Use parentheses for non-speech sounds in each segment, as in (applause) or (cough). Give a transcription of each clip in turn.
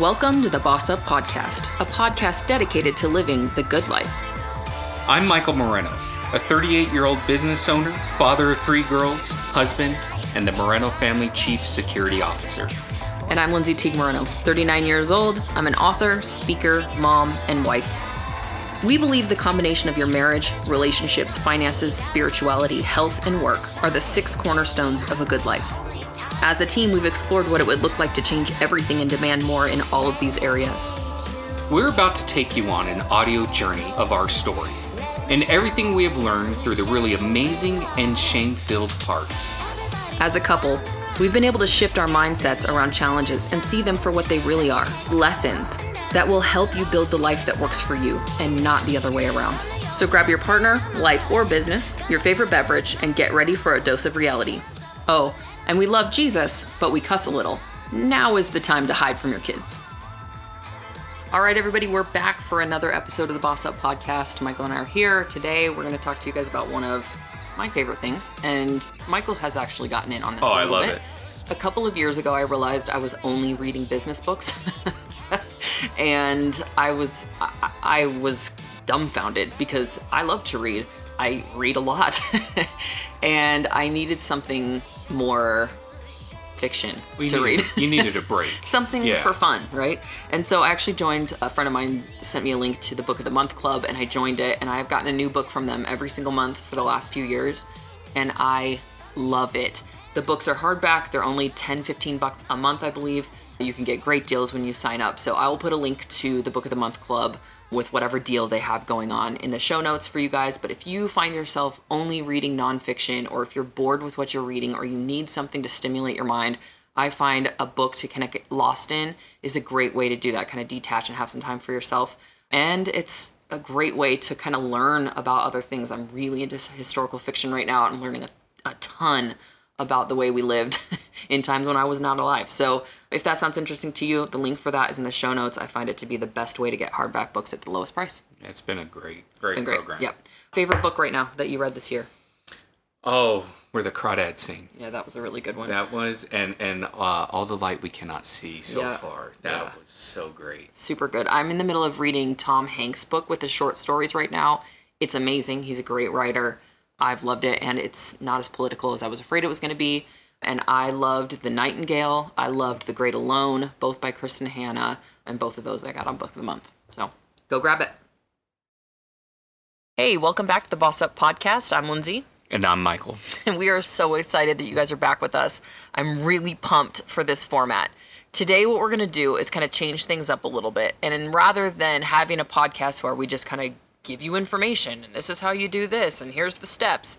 Welcome to the Boss Up Podcast, a podcast dedicated to living the good life. I'm Michael Moreno, a 38 year old business owner, father of three girls, husband, and the Moreno family chief security officer. And I'm Lindsay Teague Moreno, 39 years old. I'm an author, speaker, mom, and wife. We believe the combination of your marriage, relationships, finances, spirituality, health, and work are the six cornerstones of a good life. As a team, we've explored what it would look like to change everything and demand more in all of these areas. We're about to take you on an audio journey of our story and everything we have learned through the really amazing and shame filled parts. As a couple, we've been able to shift our mindsets around challenges and see them for what they really are lessons that will help you build the life that works for you and not the other way around. So grab your partner, life, or business, your favorite beverage, and get ready for a dose of reality. Oh, and we love Jesus, but we cuss a little. Now is the time to hide from your kids. All right, everybody, we're back for another episode of the Boss Up Podcast. Michael and I are here. Today, we're going to talk to you guys about one of my favorite things, and Michael has actually gotten in on this Oh, a I love bit. it. A couple of years ago, I realized I was only reading business books, (laughs) and I was I, I was dumbfounded because I love to read. I read a lot, (laughs) and I needed something more fiction We to needed- read. you needed a (laughs) break. something Yeah. for fun, right? And so I actually joined a friend of mine sent me a link to the Book of the Month Club and I joined it and I've gotten a new book from them every single month for the last few years and I love it. The books are hardback, they're only 10 15 bucks a month, I believe. You can get great deals when you sign up. So I will put a link to the Book of the Month Club with whatever deal they have going on in the show notes for you guys. But if you find yourself only reading nonfiction, or if you're bored with what you're reading, or you need something to stimulate your mind, I find a book to kind of get lost in is a great way to do that, kind of detach and have some time for yourself. And it's a great way to kind of learn about other things. I'm really into historical fiction right now. I'm learning a, a ton about the way we lived (laughs) in times when I was not alive. So if that sounds interesting to you, the link for that is in the show notes. I find it to be the best way to get hardback books at the lowest price. It's been a great, It's great great. program. Yep. Favorite book right now that you read this year? Oh, where the crawdads sing. Yeah, that was a really good one. That was, and and uh, all the light we cannot see so Yeah. far. That Yeah. was so great. super good. I'm in the middle of reading Tom Hanks' book with the short stories right now. It's amazing. He's a great writer. I've loved it, and it's not as political as I was afraid it was going to be. And I loved The Nightingale. I loved The Great Alone, both by Kristin Hannah, and both of those I got on Book of the Month. So go grab it. Hey, welcome back to the Boss Up Podcast. I'm Lindsay And I'm Michael. (laughs) and we are so excited that you guys are back with us. I'm really pumped for this format. Today, what we're going to do is kind of change things up a little bit. And then rather than having a podcast where we just kind of give you information and this is how you do this and here's the steps,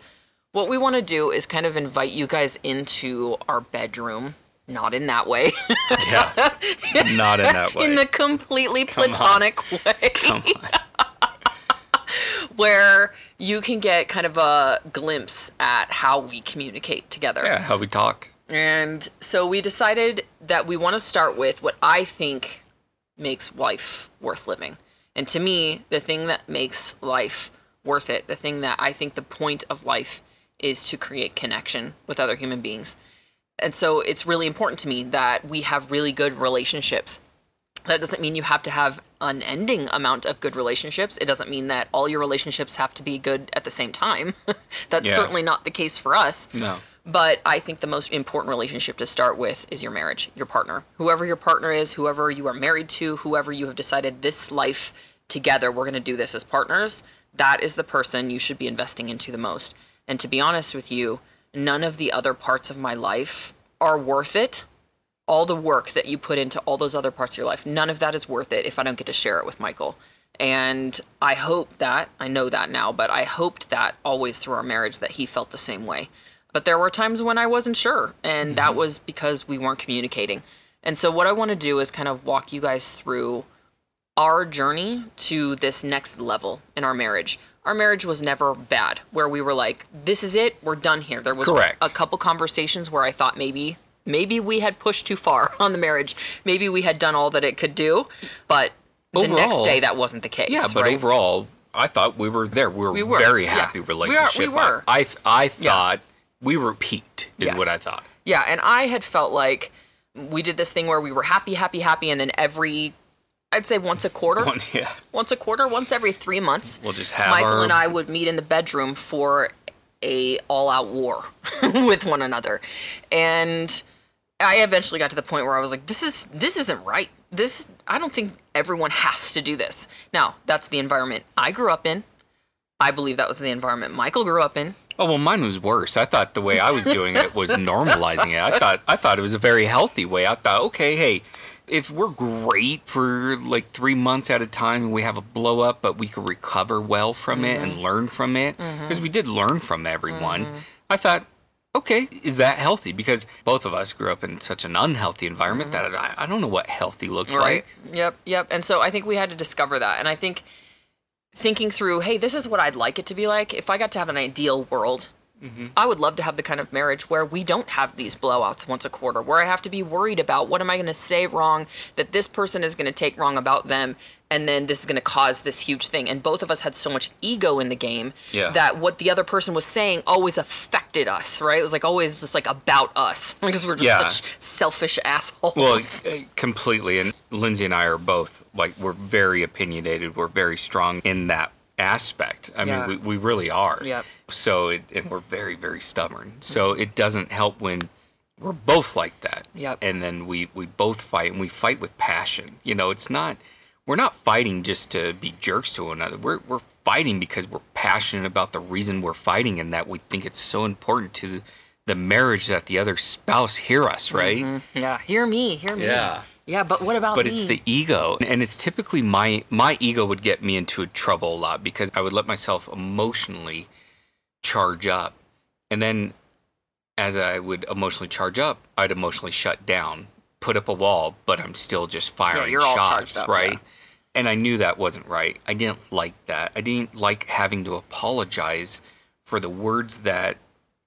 what we want to do is kind of invite you guys into our bedroom. Not in that way, Yeah, (laughs) not in that way. in the completely on. platonic way. Come on. (laughs) where you can get kind of a glimpse at how we communicate together. Yeah, how we talk. And so we decided that we want to start with what I think makes life worth living. And to me, the thing that makes life worth it, the thing that I think the point of life is to create connection with other human beings. And so it's really important to me that we have really good relationships. That doesn't mean you have to have unending amount of good relationships. It doesn't mean that all your relationships have to be good at the same time. (laughs) That's Yeah. certainly not the case for us. No. But I think the most important relationship to start with is your marriage, your partner. Whoever your partner is, whoever you are married to, whoever you have decided this life together, we're going to do this as partners, that is the person you should be investing into the most. And to be honest with you, none of the other parts of my life are worth it. All the work that you put into all those other parts of your life, none of that is worth it if I don't get to share it with Michael. And I hope that, I know that now, but I hoped that always through our marriage that he felt the same way. But there were times when I wasn't sure, and that mm-hmm. was because we weren't communicating. And so, what I want to do is kind of walk you guys through our journey to this next level in our marriage. Our marriage was never bad, where we were like, "This is it, we're done here." There was Correct. a couple conversations where I thought maybe, maybe we had pushed too far (laughs) on the marriage. Maybe we had done all that it could do, but the next day that wasn't the case. Yeah, but right? overall, I thought we were there. We were, We were, very yeah. happy We are- we relationship. were. I I thought we were peaked. Is Yes. what I thought. Yeah, and I had felt like we did this thing where we were happy, happy, happy, and then every, I'd say once a quarter, One, yeah. once a quarter, once every three months, We'll just have Michael our- and I would meet in the bedroom for a all-out war (laughs) with one another, and I eventually got to the point where I was like, "This is this isn't right. This I don't think everyone has to do this." Now that's the environment I grew up in. I believe that was the environment Michael grew up in. Oh well, mine was worse. I thought the way I was doing it was normalizing it. I thought I thought it was a very healthy way. I thought, okay, hey, if we're great for like three months at a time and we have a blow up, but we could recover well from it and mm-hmm. learn from it, mm-hmm. because we did learn from everyone. Mm-hmm. I thought, okay, is that healthy? Because both of us grew up in such an unhealthy environment that I, I don't know what healthy looks like. Yep, yep. And so I think we had to discover that. And I think thinking through, hey, this is what I'd like it to be like. If I got to have an ideal world, I would love to have the kind of marriage where we don't have these blowouts once a quarter, where I have to be worried about what am I going to say wrong that this person is going to take wrong about them, and then this is going to cause this huge thing. And both of us had so much ego in the game Yeah. that what the other person was saying always affected us, right? It was like always just like about us (laughs) because we're just Yeah. such selfish assholes. Well, uh, completely. And Lindsay and I are both like we're very opinionated. We're very strong in that aspect. I Yeah. mean, we, we really are. Yep. So it, and we're very very stubborn. So it doesn't help when we're both like that. Yep. And then we we both fight and we fight with passion. You know, it's not we're not fighting just to be jerks to one another. We're we're fighting because we're passionate about the reason we're fighting and that we think it's so important to the marriage that the other spouse hear us, right? Mm-hmm. yeah, hear me, hear me. Yeah. Yeah, but what about but me? it's the ego and it's typically my my ego would get me into trouble a lot because i would let myself emotionally charge up and then as i would emotionally charge up i'd emotionally shut down put up a wall but i'm still just firing you're shots up, right yeah. and i knew that wasn't right i didn't like that i didn't like having to apologize for the words that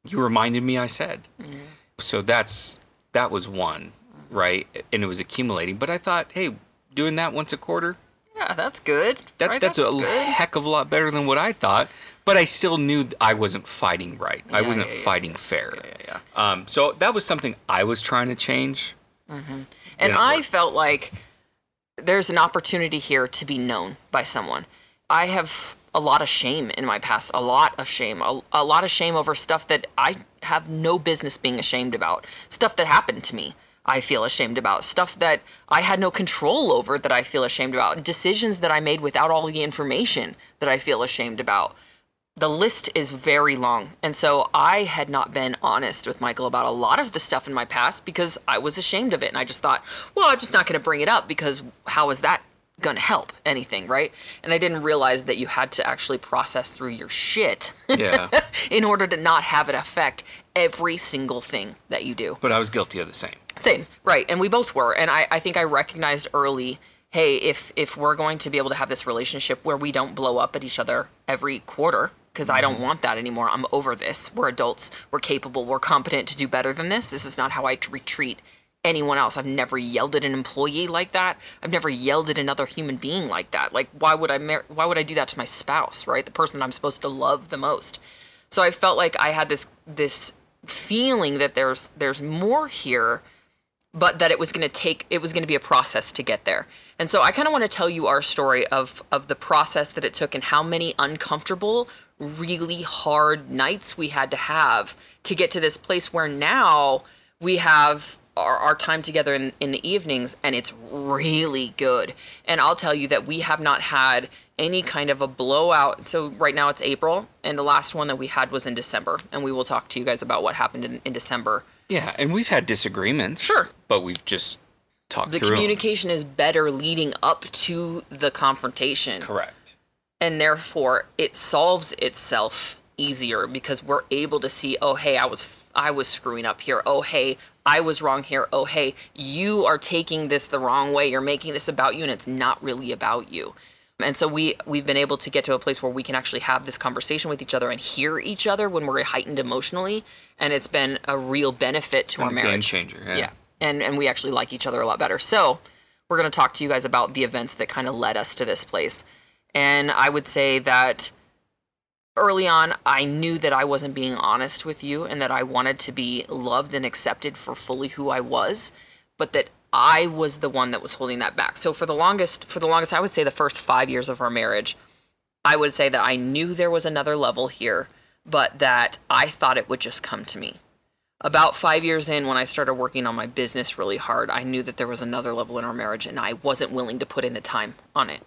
you reminded me i said Mm-hmm. so that's that was one right and it was accumulating but i thought hey doing that once a quarter yeah, that's good. that, right? that's, a good. heck of a lot better than what i thought but i still knew i wasn't fighting right i wasn't yeah, yeah, fighting fair yeah. um, so that was something i was trying to change And didn't I felt like there's an opportunity here to be known by someone. I have a lot of shame in my past, a lot of shame, a, a lot of shame over stuff that I have no business being ashamed about, stuff that happened to me. I feel ashamed about stuff that I had no control over that I feel ashamed about, decisions that I made without all the information that I feel ashamed about. the list is very long. And so I had not been honest with Michael about a lot of the stuff in my past because I was ashamed of it. And I just thought, well, I'm just not going to bring it up because how is that going to help anything, right? And I didn't realize that you had to actually process through your shit yeah (laughs) in order to not have it affect every single thing that you do. but i was guilty of the same Same, right? And we both were. And I, I think I recognized early, hey, if if we're going to be able to have this relationship where we don't blow up at each other every quarter, because I don't mm-hmm. want that anymore. I'm over this. We're adults. We're capable. We're competent to do better than this. This is not how I treat anyone else. I've never yelled at an employee like that. I've never yelled at another human being like that. Like, why would I? Mar- why would I do that to my spouse? Right, the person that I'm supposed to love the most. So I felt like I had this this feeling that there's there's more here but that it was going to take it was going to be a process to get there. And so i kind of want to tell you our story of of the process that it took and how many uncomfortable really hard nights we had to have to get to this place where now we have our, our time together in, in the evenings and it's really good. And i'll tell you that we have not had any kind of a blowout. So right now it's april and the last one that we had was in december. And we will talk to you guys about what happened in, in december. Yeah and we've had disagreements. Sure. but we've just talked the communication is better leading up to the confrontation. Correct. And therefore it solves itself easier because we're able to see oh hey i was i was screwing up here. Oh hey i was wrong here. Oh hey you are taking this the wrong way. You're making this about you and it's not really about you. And so we we've been able to get to a place where we can actually have this conversation with each other and hear each other when we're heightened emotionally and it's been a real benefit to our Been a game marriage. changer yeah. yeah. And and we actually like each other a lot better. So we're going to talk to you guys about the events that kind of led us to this place. And i would say that early on i knew that i wasn't being honest with you and that i wanted to be loved and accepted for fully who i was but that I was the one that was holding that back. So for the longest for the longest I would say the first 5 years of our marriage, I would say that I knew there was another level here, but that I thought it would just come to me. About 5 years in when I started working on my business really hard, I knew that there was another level in our marriage and I wasn't willing to put in the time on it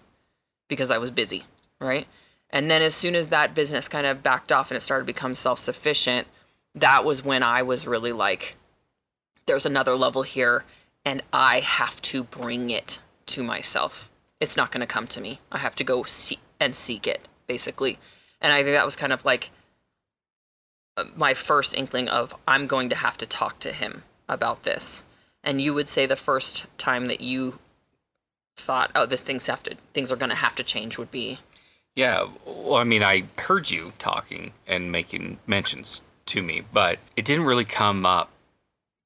because I was busy, right? And then as soon as that business kind of backed off and it started to become self-sufficient, that was when I was really like there's another level here and I have to bring it to myself. It's not going to come to me. I have to go see and seek it, basically. And I think that was kind of like uh, my first inkling of I'm going to have to talk to him about this. And you would say the first time that you thought, "Oh, this things have to things are going to have to change," would be Yeah, well, I mean, I heard you talking and making mentions to me, but it didn't really come up.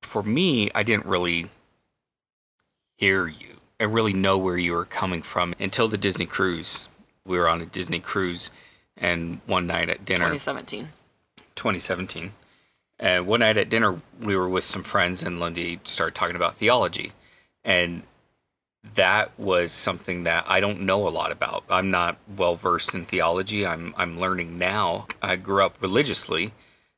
For me, I didn't really hear you and really know where you were coming from until the Disney cruise. We were on a Disney cruise, and one night at dinner, 2017. 2017. And one night at dinner, we were with some friends, and Lindy started talking about theology. And that was something that I don't know a lot about. I'm not well versed in theology. I'm I'm learning now. I grew up religiously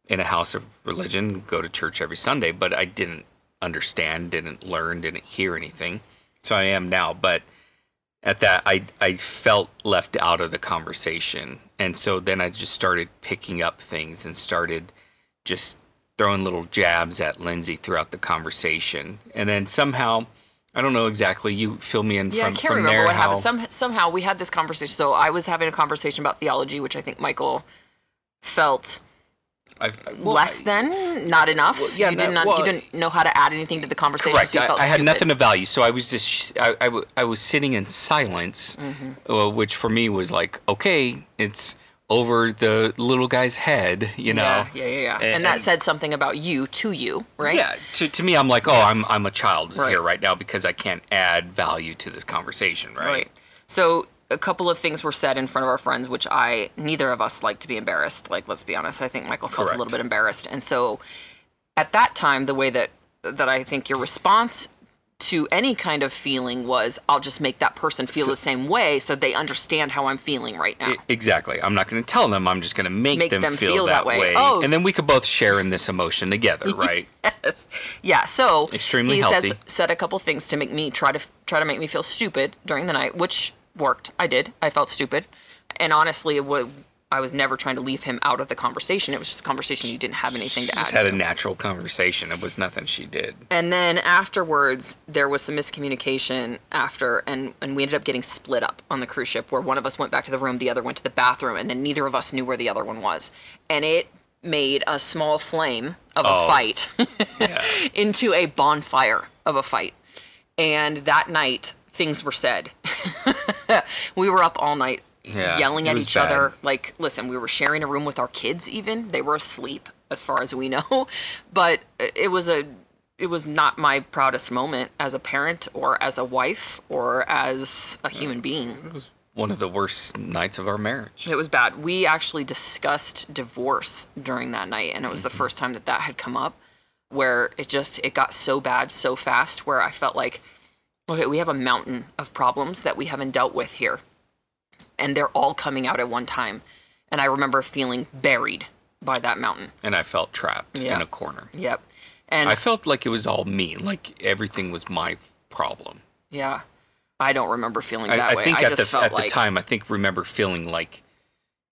in a house of religion, go to church every Sunday, but I didn't understand, didn't learn, didn't hear anything. So I am now, but at that I I felt left out of the conversation. And so then I just started picking up things and started just throwing little jabs at Lindsay throughout the conversation. And then somehow I don't know exactly. You fill me in Yeah, from, I can't remember there what how happened. Some, somehow we had this conversation. So I was having a conversation about theology, which I think Michael felt I, well, less than, not enough. yeah, you, did not, well- you didn't know how to add anything to the conversation. Correct. So I, felt I had stupid. nothing of value, so I was just I I, I was sitting in silence, Mm-hmm. uh, which for me was like, okay, it's over the little guy's head, you know. Yeah, yeah, yeah, yeah. And, And- that and- said something about you to you, right? Yeah, to, to me, I'm like, oh, I'm I'm a child Right. here right now because I can't add value to this conversation, right? Right. So a couple of things were said in front of our friends, which I neither of us like to be embarrassed. Like, let's be honest. I think Michael felt a little bit embarrassed, and so at that time, the way that that I think your response to any kind of feeling was, I'll just make that person feel the same way, so they understand how I'm feeling right now. Exactly. I'm not going to tell them. I'm just going to make, Make them, them feel, feel that, that way. way, Oh. and then we could both share in this emotion together, (laughs) right? Yes. Yeah. So Extremely he healthy. Says, said a couple things to make me try to try to make me feel stupid during the night, which worked. I did. I felt stupid, and honestly, it would. I was never trying to leave him out of the conversation. It was just a conversation you didn't have anything to add. Just had to. a natural conversation. It was nothing she did. And then afterwards, there was some miscommunication after, and, and we ended up getting split up on the cruise ship where one of us went back to the room, the other went to the bathroom, and then neither of us knew where the other one was. And it made a small flame of Oh. a fight (laughs) Yeah. (laughs) into a bonfire of a fight. And that night, things were said. (laughs) we were up all night Yeah, yelling at each bad. other. Like, listen, we were sharing a room with our kids, even. They were asleep, as far as we know. (laughs) But it was a. It was not my proudest moment as a parent or as a wife or as a human being. It was one of the worst nights of our marriage. It was bad. We actually discussed divorce during that night, and it was the Mm-hmm. first time that that had come up, where it just it got so bad so fast, where I felt like, okay, we have a mountain of problems that we haven't dealt with here, and they're all coming out at one time, and I remember feeling buried by that mountain. And I felt trapped Yeah. in a corner. Yep, and I felt like it was all me, like everything was my problem. yeah, I don't remember feeling I, that I way. think I at just the at like the time, I think remember feeling like,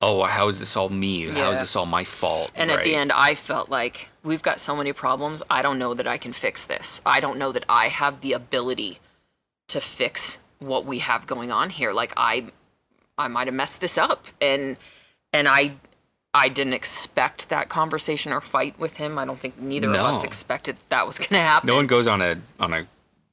oh, how is this all me? How is this all my fault? And at the end, I felt like we've got so many problems. I don't know that I can fix this. I don't know that I have the ability to fix what we have going on here. Like I, I might have messed this up, and and I, I didn't expect that conversation or fight with him. I don't think neither of us expected that was going to happen. no one goes on a on a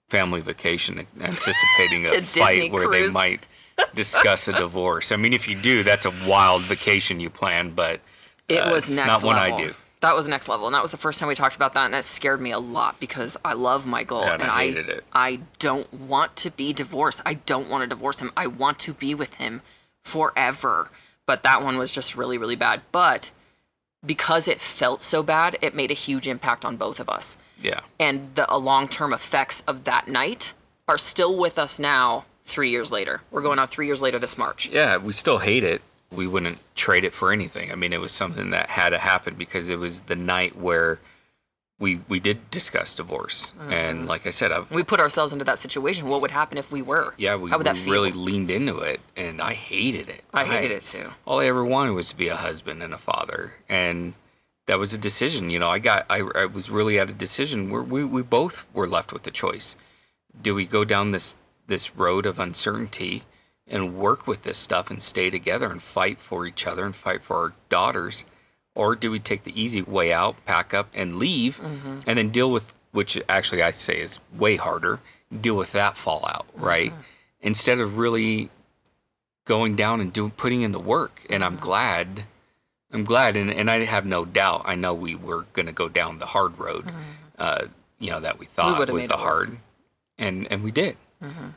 family vacation anticipating (laughs) a fight Disney where cruise. they might discuss a divorce. I mean, if you do, that's a wild vacation you plan, but It uh, was next not one. I do. That was next level, and that was the first time we talked about that, and it scared me a lot because I love Michael, and and I I. I don't want to be divorced. I don't want to divorce him. I want to be with him forever. But that one was just really, really bad. But because it felt so bad, it made a huge impact on both of us. Yeah. And the uh, long term effects of that night are still with us now, three years later. We're going on three years later this March. Yeah, we still hate it. We wouldn't trade it for anything. I mean, it was something that had to happen because it was the night where we we did discuss divorce. Mm-hmm. And like I said, I've We put ourselves into that situation. What would happen if we were? yeah, we, How would that we feel? really leaned into it and I hated it. I hated it too. all I ever wanted was to be a husband and a father, and that was a decision. You know, I got I, I was really at a decision where we, we both were left with the choice: do we go down this this road of uncertainty and work with this stuff and stay together and fight for each other and fight for our daughters, or do we take the easy way out, pack up and leave, and then deal with which actually I say is way harder, deal with that fallout, right? Instead of really going down and doing putting in the work and Mm-hmm. i'm glad i'm glad and, and i have no doubt i know we were going to go down the hard road uh, you know that we thought Mm-hmm. was the. Mm-hmm. hard and and we did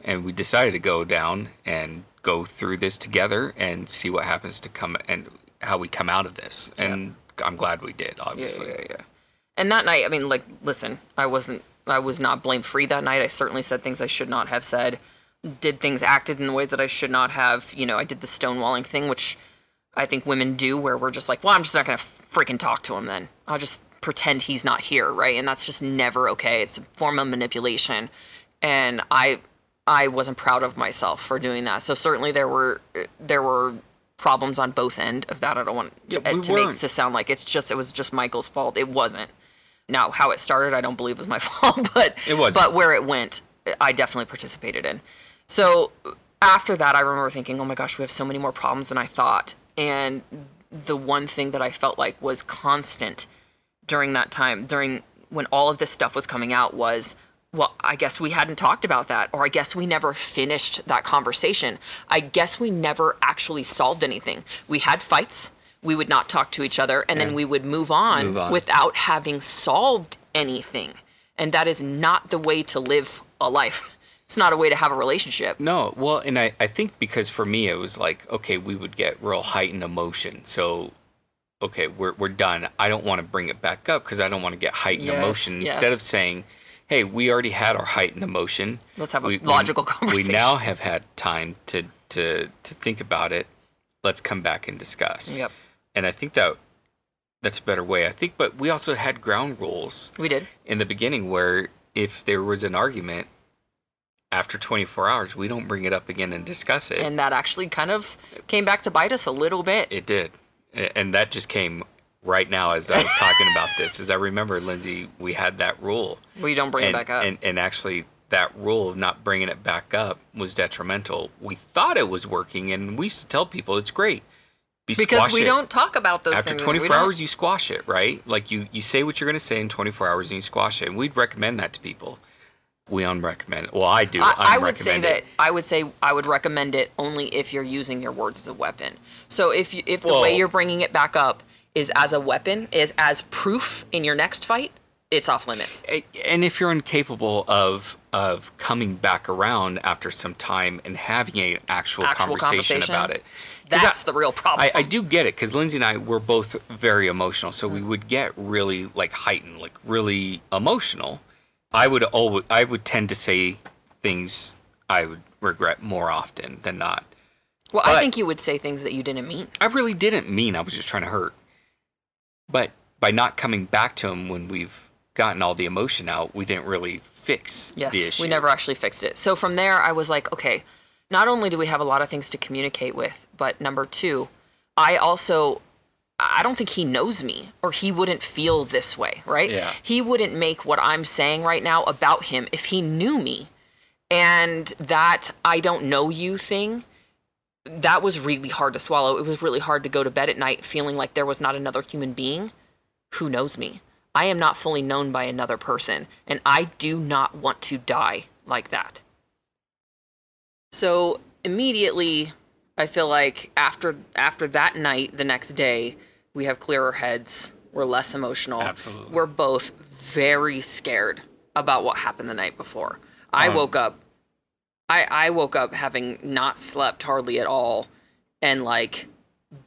and we decided to go down and go through this together and see what happens to come and how we come out of this and i'm glad we did obviously Yeah, yeah, yeah. And that night, I mean, like, listen, I wasn't, I was not blame free that night. I certainly said things I should not have said, did things, acted in ways that I should not have. You know, I did the stonewalling thing, which I think women do, where we're just like, well, I'm just not going to freaking talk to him then. I'll just pretend he's not here, right? And that's just never okay. It's a form of manipulation. And I, I wasn't proud of myself for doing that. So certainly there were, there were problems on both end of that. I don't want to, Yeah, we to make weren't- sound like it's just it was just Michael's fault. It wasn't. Now, how it started, I don't believe was my (laughs) fault, but It wasn't. But where it went, I definitely participated in. So after that, I remember thinking, "Oh my gosh, we have so many more problems than I thought." And the one thing that I felt like was constant during that time, during when all of this stuff was coming out, was, well, I guess we hadn't talked about that, or I guess we never finished that conversation. I guess we never actually solved anything. We had fights. We would not talk to each other, and then we would move on, Move on. without having solved anything. And that is not the way to live a life. It's not a way to have a relationship. No, well, and I, I think because for me it was like, okay, we would get real heightened emotion. So, okay, we're, we're done. I don't want to bring it back up because I don't want to get heightened Yes, emotion. yes. Instead of saying, hey, we already had our heightened emotion. Let's have a we, logical we, conversation. We now have had time to, to, to think about it. Let's come back and discuss. Yep. And I think that that's a better way. I think, but we also had ground rules We did. in the beginning where if there was an argument after 24 hours, we don't bring it up again and discuss it. And that actually kind of came back to bite us a little bit. it did. And that just came right now as I was talking about this. As I remember, Lindsay, we had that rule. We don't bring and, it back up. And, and actually, that rule of not bringing it back up was detrimental. We thought it was working, and we used to tell people it's great. You because we it. don't talk about those after things. 24 hours you squash it right like you you say what you're going to say in 24 hours and you squash it and we'd recommend that to people we unrecommend it well i do I, I would say unrecommend that it. I would say I would recommend it only if you're using your words as a weapon. So if you, if the Well- way you're bringing it back up is as a weapon, is as proof in your next fight, it's off limits. And if you're incapable of of coming back around after some time and having an actual, Actual conversation, conversation? about it, That's I- the real problem. I, I do get it because Lindsay and I were both very emotional, so we would get really like heightened, like really emotional. I would always, I would tend to say things I would regret more often than not. well, I think you would say things that you didn't mean. I really didn't mean I was just trying to hurt. But by not coming back to him when we've gotten all the emotion out, we didn't really fix Yes, the issue. we never actually fixed it. So from there, I was like, okay, not only do we have a lot of things to communicate with, but number two, I also, I don't think he knows me or he wouldn't feel this way, right? Yeah. He wouldn't make what I'm saying right now about him if he knew me. And that I don't know you thing, that was really hard to swallow. It was really hard to go to bed at night feeling like there was not another human being who knows me. I am not fully known by another person, and I do not want to die like that. So immediately, I feel like after after that night, the next day, we have clearer heads. We're less emotional. Absolutely. We're both very scared about what happened the night before. I Um, woke up. I I woke up having not slept hardly at all, and like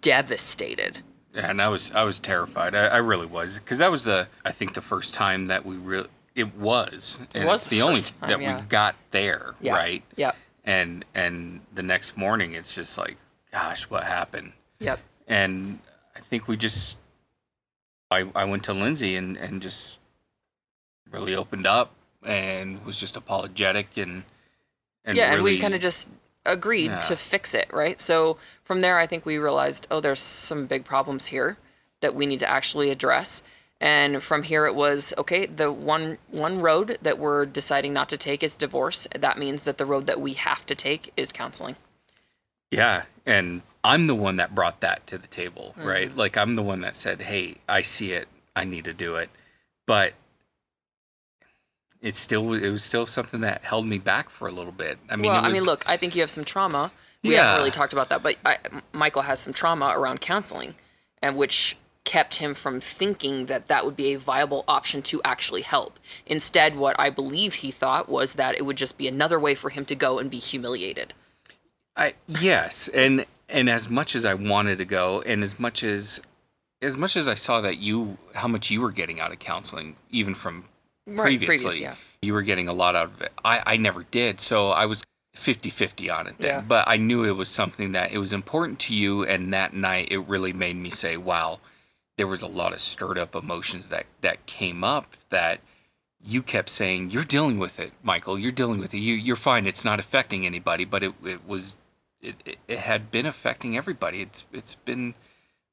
devastated. Yeah, and I was I was terrified. I, I really was because that was the I think the first time that we really it was. And was the the only time, that yeah. we got there, Yeah. right? Yep. And and the next morning, it's just like, gosh, what happened? Yep. And I think we just, I I went to Lindsay and and just really opened up and was just apologetic and and yeah, and we kind of just agreed Yeah. to fix it, right? So from there, I think we realized, oh, there's some big problems here that we need to actually address. And from here, it was okay. The one one road that we're deciding not to take is divorce. That means that the road that we have to take is counseling. Yeah, and I'm the one that brought that to the table, Mm-hmm. right? Like I'm the one that said, "Hey, I see it. I need to do it." But it's still it was still something that held me back for a little bit. I mean, well, it was, I mean, look, I think you have some trauma. We Yeah. haven't really talked about that, but I, Michael has some trauma around counseling, and which kept him from thinking that that would be a viable option to actually help. Instead, what I believe he thought was that it would just be another way for him to go and be humiliated. I yes, and and as much as I wanted to go, and as much as as much as I saw that you how much you were getting out of counseling, even from Right, previously, previous, yeah. you were getting a lot out of it. I I never did, so I was 50-50 on it then. Yeah. But I knew it was something that it was important to you, and that night it really made me say, "Wow." There was a lot of stirred up emotions that that came up that you kept saying you're dealing with it michael you're dealing with it you, you're fine it's not affecting anybody but it, it was it, it, it had been affecting everybody it's it's been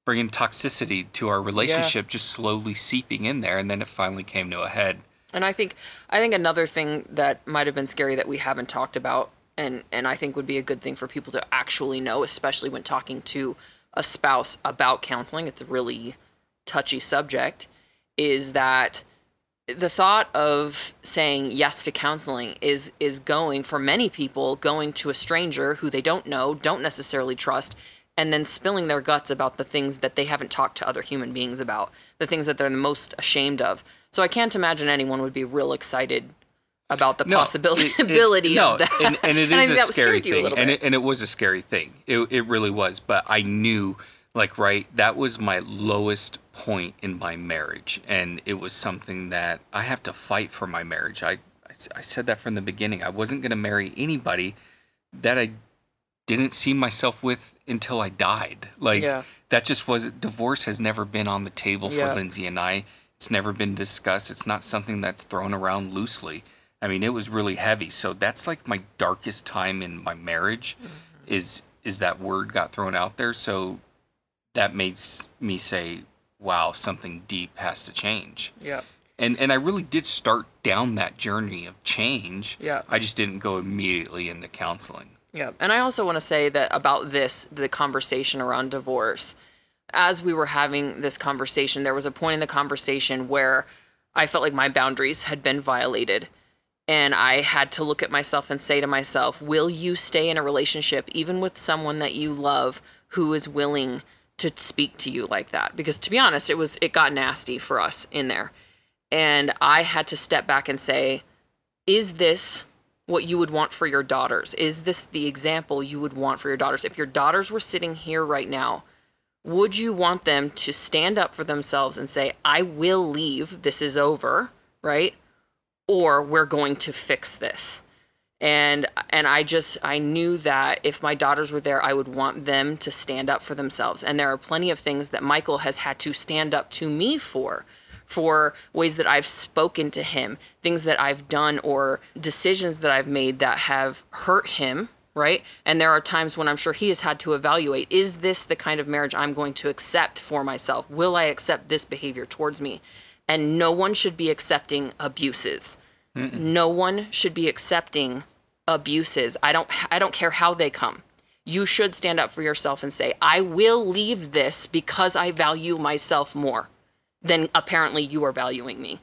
bringing toxicity to our relationship just slowly seeping in there and then it finally came to a head And I think I think another thing that might have been scary that we haven't talked about and and I think would be a good thing for people to actually know, especially when talking to a spouse about counseling, it's a really touchy subject, is that the thought of saying yes to counseling is is going for many people going to a stranger who they don't know, don't necessarily trust, and then spilling their guts about the things that they haven't talked to other human beings about, the things that they're the most ashamed of. So I can't imagine anyone would be real excited about the No, possibility it- it- (laughs) ability no, of that. and, and it (laughs) I is a scary you a thing, and it, and it was a scary thing. It it really was. But I knew, like, right, that was my lowest point in my marriage, and it was something that I have to fight for my marriage. I, I said that from the beginning. I wasn't going to marry anybody that I didn't see myself with until I died. Like Yeah. that just was divorce has never been on the table for Yeah. Lindsay and I. It's never been discussed. It's not something that's thrown around loosely. I mean, it was really heavy. So that's like my darkest time in my marriage Mm-hmm. is is that word got thrown out there. So that makes me say, wow, something deep has to change. yeah. And and I really did start down that journey of change. Yeah. I just didn't go immediately into counseling. Yeah. And I also want to say that about this, the conversation around divorce, as we were having this conversation, there was a point in the conversation where I felt like my boundaries had been violated. And I had to look at myself and say to myself, will you stay in a relationship, even with someone that you love, who is willing to speak to you like that? Because to be honest, it was, it got nasty for us in there. And I had to step back and say, is this what you would want for your daughters? Is this the example you would want for your daughters? If your daughters were sitting here right now, would you want them to stand up for themselves and say, I will leave, this is over, right? Or we're going to fix this. And and I just I knew that if my daughters were there, I would want them to stand up for themselves. And there are plenty of things that Michael has had to stand up to me for for ways that I've spoken to him, things that I've done or decisions that I've made that have hurt him, right? And there are times when I'm sure he has had to evaluate is this the kind of marriage I'm going to accept for myself? Will I accept this behavior towards me? And no one should be accepting abuses. No one should be accepting abuses. I don't I don't care how they come. You should stand up for yourself and say, "I will leave this because I value myself more." than apparently you are valuing me.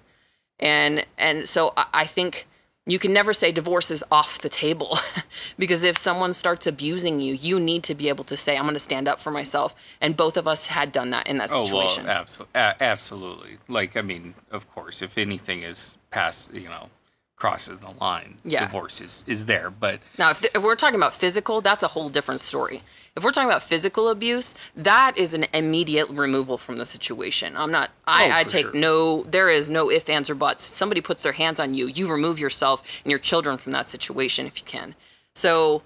And and so I, I think you can never say divorce is off the table (laughs) because if someone starts abusing you, you need to be able to say, I'm going to stand up for myself. And both of us had done that in that situation. Oh well, absolutely, a- absolutely. Like I mean, of course, if anything is past, you know, crosses the line, Yeah. divorce is, is there. But Now, if, if we're talking about physical, that's a whole different story. If we're talking about physical abuse, that is an immediate removal from the situation. I'm not. I, Oh, I take sure. no. There is no if, ands, or buts. Somebody puts their hands on you, you remove yourself and your children from that situation if you can. So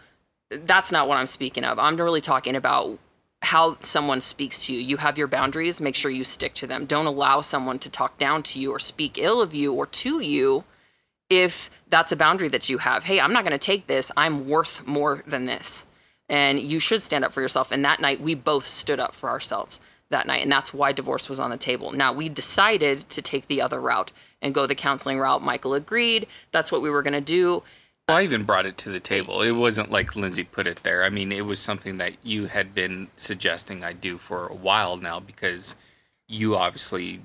that's not what I'm speaking of. I'm really talking about how someone speaks to you. You have your boundaries, make sure you stick to them. Don't allow someone to talk down to you or speak ill of you or to you if that's a boundary that you have. Hey, I'm not going to take this. I'm worth more than this. And you should stand up for yourself. And that night, we both stood up for ourselves that night. And that's why divorce was on the table. Now, we decided to take the other route and go the counseling route. Michael agreed. That's what we were going to do. I even brought it to the table. It wasn't like Lindsay put it there. I mean, it was something that you had been suggesting I do for a while now because you obviously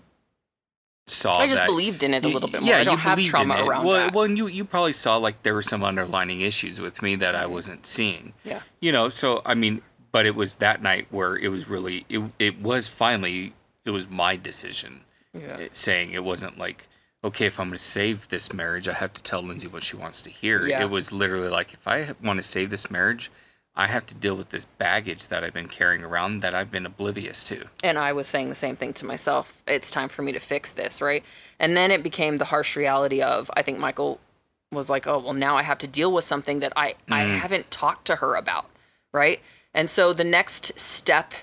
saw I just that. believed in it a little bit more. I don't you have trauma in it. around well, that. Well, and you you probably saw like there were some underlining issues with me that I wasn't seeing. Yeah. You know, so I mean, but it was that night where it was really it it was finally it was my decision. Yeah. It, saying it wasn't like okay if I'm going to save this marriage I have to tell Lindsay what she wants to hear. Yeah. It was literally like if I want to save this marriage, I have to deal with this baggage that I've been carrying around that I've been oblivious to. and I was saying the same thing to myself. It's time for me to fix this, right? And then it became the harsh reality of I think Michael was like, "Oh, well now I have to deal with something that I I mm. haven't talked to her about." Right? And so the next step,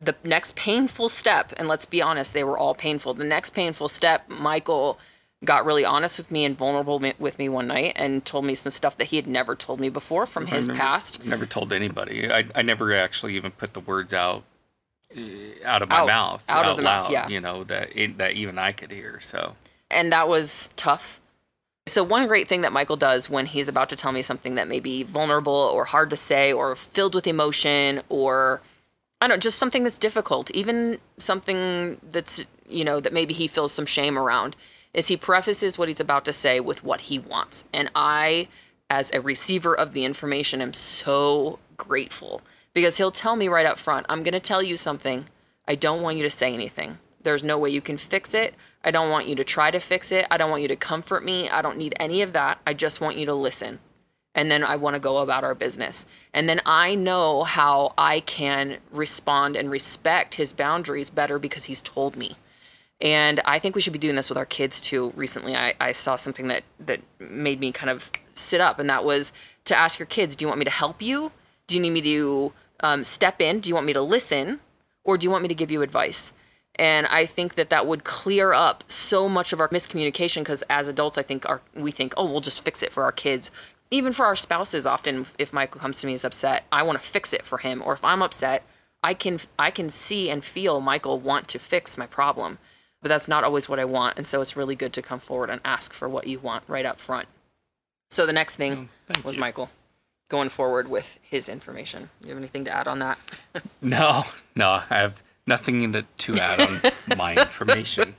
the next painful step, and let's be honest, they were all painful. The next painful step, Michael got really honest with me and vulnerable mi- with me one night and told me some stuff that he had never told me before from his never- past. Never told anybody. I, I never actually even put the words out uh, out of my Out. mouth Out of the mouth, yeah. You know that it, that even I could hear. So and that was tough. So one great thing that Michael does when he's about to tell me something that may be vulnerable or hard to say or filled with emotion or I don't know, just something that's difficult, even something that's you know that maybe he feels some shame around, is he prefaces what he's about to say with what he wants. And I as a receiver of the information am so grateful because he'll tell me right up front, I'm going to tell you something. I don't want you to say anything. There's no way you can fix it. I don't want you to try to fix it. I don't want you to comfort me. I don't need any of that. I just want you to listen. And then I want to go about our business. And then I know how I can respond and respect his boundaries better because he's told me. And I think we should be doing this with our kids too. Recently, I, I saw something that, that made me kind of sit up, and that was to ask your kids Do you want me to help you? Do you need me to um, step in? Do you want me to listen? Or do you want me to give you advice? And I think that that would clear up so much of our miscommunication because as adults, I think our, we think, oh, we'll just fix it for our kids. Even for our spouses, often if Michael comes to me is upset, I want to fix it for him. Or if I'm upset, I can I can see and feel Michael want to fix my problem, but that's not always what I want. And so it's really good to come forward and ask for what you want right up front. So the next thing mm, thank was you. Michael going forward with his information. You have anything to add on that? (laughs) no, no, I have nothing to, to add on (laughs) my information.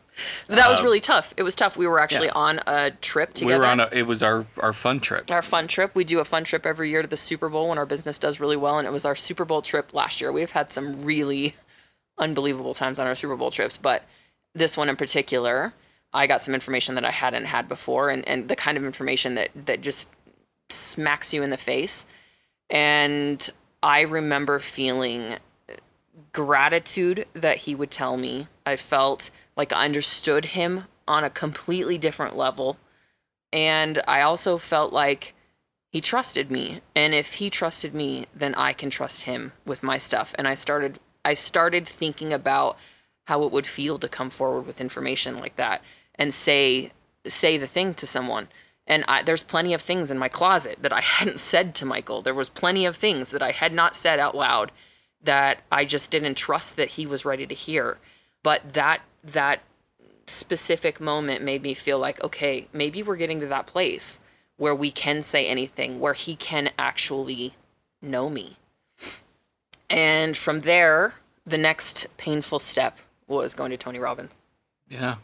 That was uh, really tough. It was tough. We were actually yeah. on a trip together. We were on a. It was our our fun trip. our fun trip. We do a fun trip every year to the Super Bowl when our business does really well, and it was our Super Bowl trip last year. We've had some really unbelievable times on our Super Bowl trips, but this one in particular, I got some information that I hadn't had before, and, and the kind of information that that just smacks you in the face. And I remember feeling gratitude that he would tell me. I felt like I understood him on a completely different level. And I also felt like he trusted me. And if he trusted me, then I can trust him with my stuff. And I started I started thinking about how it would feel to come forward with information like that and say say the thing to someone. And I, there's plenty of things in my closet that I (laughs) hadn't said to Michael. There was plenty of things that I had not said out loud that I just didn't trust that he was ready to hear. But that that specific moment made me feel like, okay, maybe we're getting to that place where we can say anything, where he can actually know me. And from there, the next painful step was going to Tony Robbins. Yeah.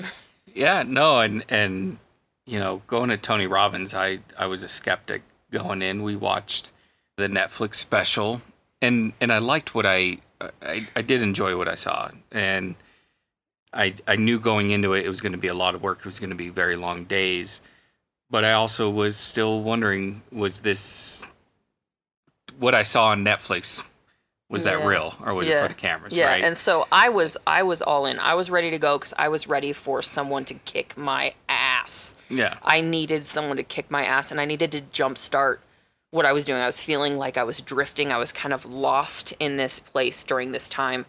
(laughs) Yeah, no, and and you know, going to Tony Robbins, I I was a skeptic going in. We watched the Netflix special and and I liked what I I, I did enjoy what I saw. And I I knew going into it it was going to be a lot of work. It was going to be very long days. but I also was still wondering was this what I saw on Netflix was that real or was it for the cameras, Yeah, right? and so I was I was all in. I was ready to go because I was ready for someone to kick my ass. yeah. I needed someone to kick my ass, and I needed to jumpstart what I was doing. I was feeling like I was drifting. I was kind of lost in this place during this time,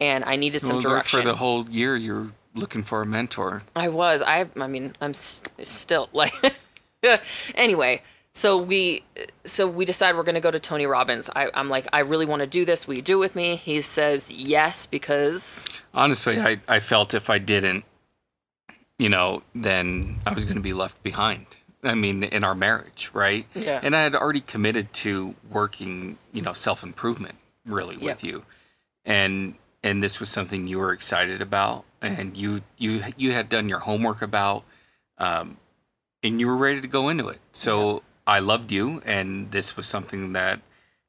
and I needed some Well, direction. for the whole year you're looking for a mentor. I was. I. I mean, I'm st- still like. (laughs) anyway, so we, so we decide we're gonna go to Tony Robbins. I, I'm like, I really want to do this. Will you do it with me? He says yes because Honestly, I, I felt if I didn't, you know, then I was going to be left behind. I mean, in our marriage, right? Yeah. And I had already committed to working, you know, self improvement really with Yeah. you, and and this was something you were excited about, and you you you had done your homework about, um, and you were ready to go into it. So I loved you, and this was something that,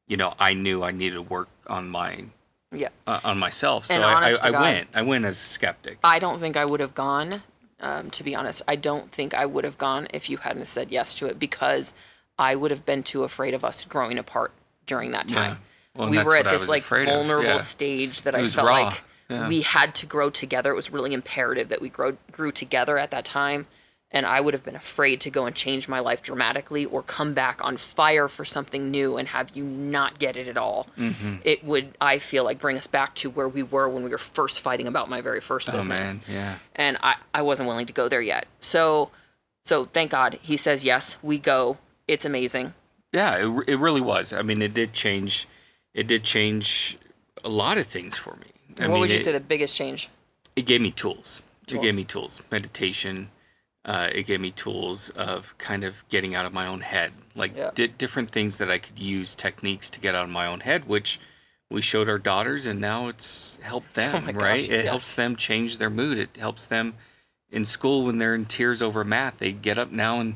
you know, I knew I needed to work on my yeah. uh, on myself. So I, I, I God- went. I went as a skeptic. I don't think I would have gone. Um, to be honest, I don't think I would have gone if you hadn't said yes to it because I would have been too afraid of us growing apart during that time. Well, we were at this like vulnerable yeah. stage that I felt raw, like yeah. we had to grow together. It was really imperative that we grow grew together at that time. And I would have been afraid to go and change my life dramatically or come back on fire for something new and have you not get it at all. Mm-hmm. It would, I feel like, bring us back to where we were when we were first fighting about my very first Oh business man, yeah. and I, I wasn't willing to go there yet. So so thank God he says yes, we go. It's amazing. Yeah, it, it really was. I mean, it did change. It did change a lot of things for me. I what mean, would you it, say the biggest change? it gave me tools. It gave me tools. Meditation. Uh, it gave me tools of kind of getting out of my own head, like Yeah. di- different things that I could use techniques to get out of my own head, which we showed our daughters, and now it's helped (laughs) them. Oh my gosh, right? It yes. helps them change their mood. It helps them in school when they're in tears over math. They get up now and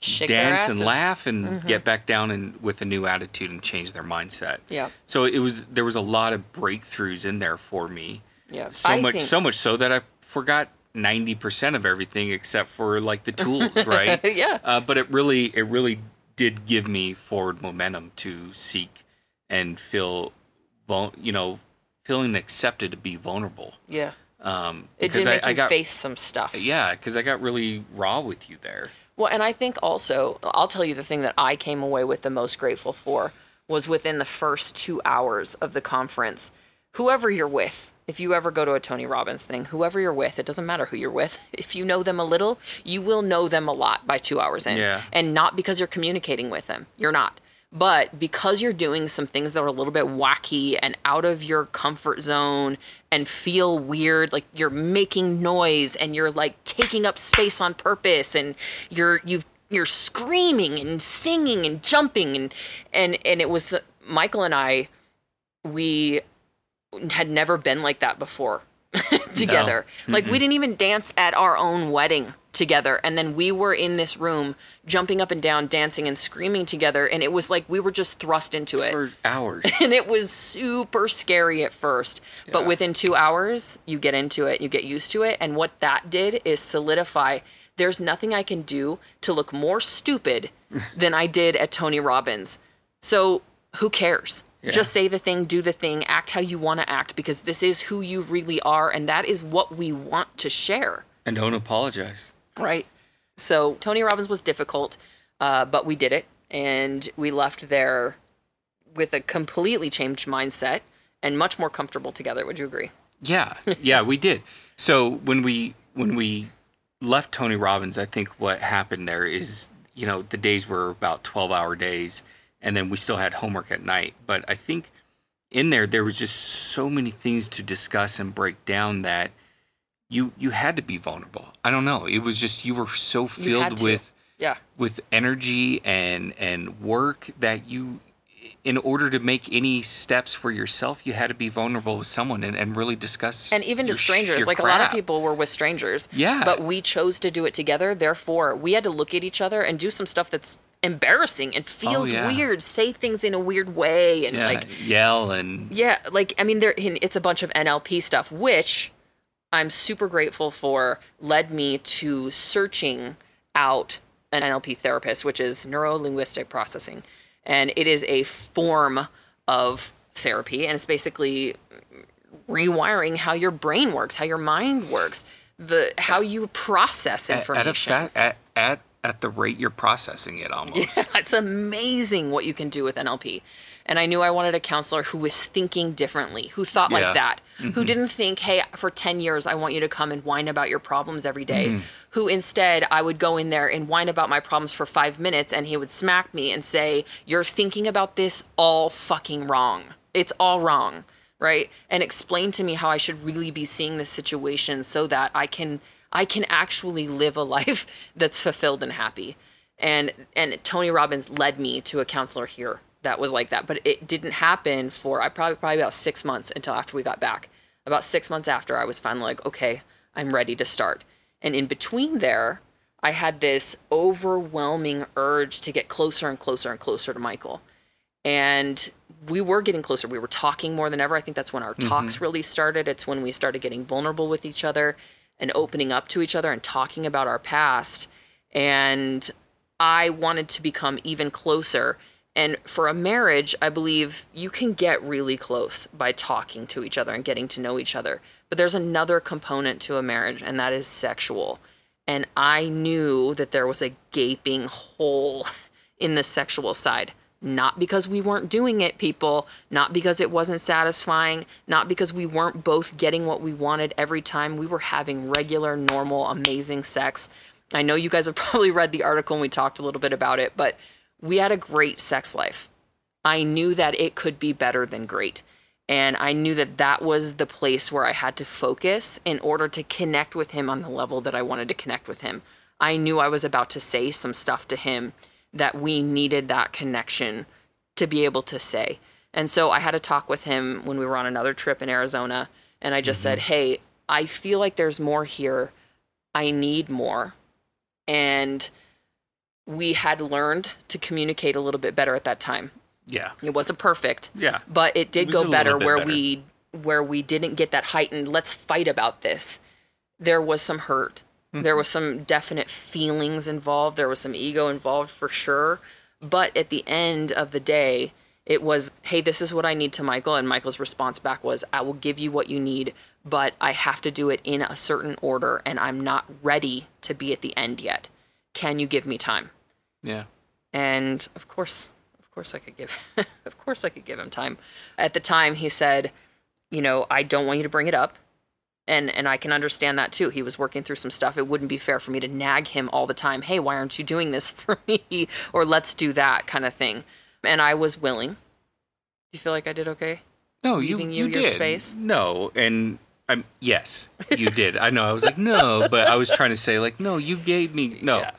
Shake dance and. Mm-hmm. laugh and get back down and with a new attitude and change their mindset. Yeah. So it was there was a lot of breakthroughs in there for me. Yeah. So I much think- so much so that I forgot 90% of everything except for like the tools, (laughs) right? Yeah. Uh, but it really it really did give me forward momentum to seek and feel you know feeling accepted to be vulnerable. Yeah. Um It did make I, I you got face some stuff. yeah, cuz I got really raw with you there. Well, and I think also, I'll tell you the thing that I came away with the most grateful for was within the first two hours of the conference. Whoever you're with, if you ever go to a Tony Robbins thing, whoever you're with, it doesn't matter who you're with. (laughs) If you know them a little, you will know them a lot by two hours in. Yeah. And not because you're communicating with them, you're not. But because you're doing some things that are a little bit wacky and out of your comfort zone and feel weird, like you're making noise and you're like taking up space on purpose and you're you've you're screaming and singing and jumping and and and it was Michael and I we had never been like that before (laughs) together. Like we didn't even dance at our own wedding together and then we were in this room jumping up and down dancing and screaming together and it was like we were just thrust into it. For hours. (laughs) and it was super scary at first but within two hours you get into it you get used to it and what that did is solidify there's nothing i can do to look more stupid (laughs) than i did at tony robbins. So who cares just say the thing do the thing act how you want to act because this is who you really are and that is what we want to share and don't apologize. Right. So Tony Robbins was difficult, uh, but we did it, and we left there with a completely changed mindset and much more comfortable together. Would you agree? Yeah, (laughs) yeah, we did. So when we when we left Tony Robbins, I think what happened there is you know the days were about twelve hour days, and then we still had homework at night. But I think in there there was just so many things to discuss and break down that you you had to be vulnerable. I don't know. It was just you were so filled with Yeah. with energy and and work that you in order to make any steps for yourself you had to be vulnerable with someone and, and really discuss And even to your sh- strangers, like a lot of people were with strangers. Yeah. But we chose to do it together. Therefore, we had to look at each other and do some stuff that's embarrassing and oh, feels Oh, yeah. weird, say things in a weird way, and yeah, like yell and Yeah, like I mean, there it's a bunch of NLP stuff, which I'm super grateful for. Led me to searching out an NLP therapist, which is neuro linguistic processing. And it is a form of therapy. And it's basically rewiring how your brain works, how your mind works, the how you process At, information. at, a fa- at, at, at the rate you're processing it (laughs) almost. Yeah, it's amazing what you can do with NLP. And I knew I wanted a counselor who was thinking differently, who thought Yeah. like that, who mm-hmm. didn't think, hey, for 10 years, I want you to come and whine about your problems every day. Mm-hmm. Who instead, I would go in there and whine about my problems for five minutes and he would smack me and say, You're thinking about this all fucking wrong. It's all wrong. Right. And explain to me how I should really be seeing this situation so that I can. I can actually live a life (laughs) that's fulfilled and happy. And and Tony Robbins led me to a counselor here that was like that but it didn't happen for I probably probably about 6 months until after we got back. About 6 months after I was finally like okay I'm ready to start. And in between there I had this overwhelming urge to get closer and closer and closer to Michael. And we were getting closer. We were talking more than ever. I think that's when our talks mm-hmm. really started. It's when we started getting vulnerable with each other and opening up to each other and talking about our past. And i wanted to become even closer. And for a marriage i believe you can get really close by talking to each other and getting to know each other. But there's another component to a marriage and that is sexual. And i knew that there was a gaping hole (laughs) in the sexual side not because we weren't doing it, people, not because it wasn't satisfying, not because we weren't both getting what we wanted every time. We were having regular, normal, amazing sex. I know you guys have (laughs) probably read the article and we talked a little bit about it, but we had a great sex life. I knew that it could be better than great. And I knew that that was the place where I had to focus in order to connect with him on the level that I wanted to connect with him. I knew I was about to say some stuff to him that we needed that connection to be able to say. And so I had a talk with him when we were on another trip in Arizona. And I just said, mm-hmm. Hey, I feel like there's more here. I need more. And we had learned to communicate a little bit better at that time. yeah. It wasn't perfect. Yeah. But it did It go better where better. we where we didn't get that heightened let's fight about this. There was some hurt. Mm-hmm. There was some definite feelings involved. There was some ego involved for sure. But at the end of the day, it was, hey, this is what I need to Michael. And Michael's response back was, I will give you what you need, but I have to do it in a certain order and I'm not ready to be at the end yet. Can you give me time? Yeah. and of course of course i could give (laughs) of course i could give him time at the time he said you know i don't want you to bring it up and and i can understand that too he was working through some stuff it wouldn't be fair for me to nag him all the time hey why aren't you doing this (laughs) for me or let's do that kind of thing and i was willing do you feel like i did okay No, you, Leaving you you your did. space? No, and I'm yes, you did. I know. I was like, no, but I was trying to say like, no, you gave me no. Yeah.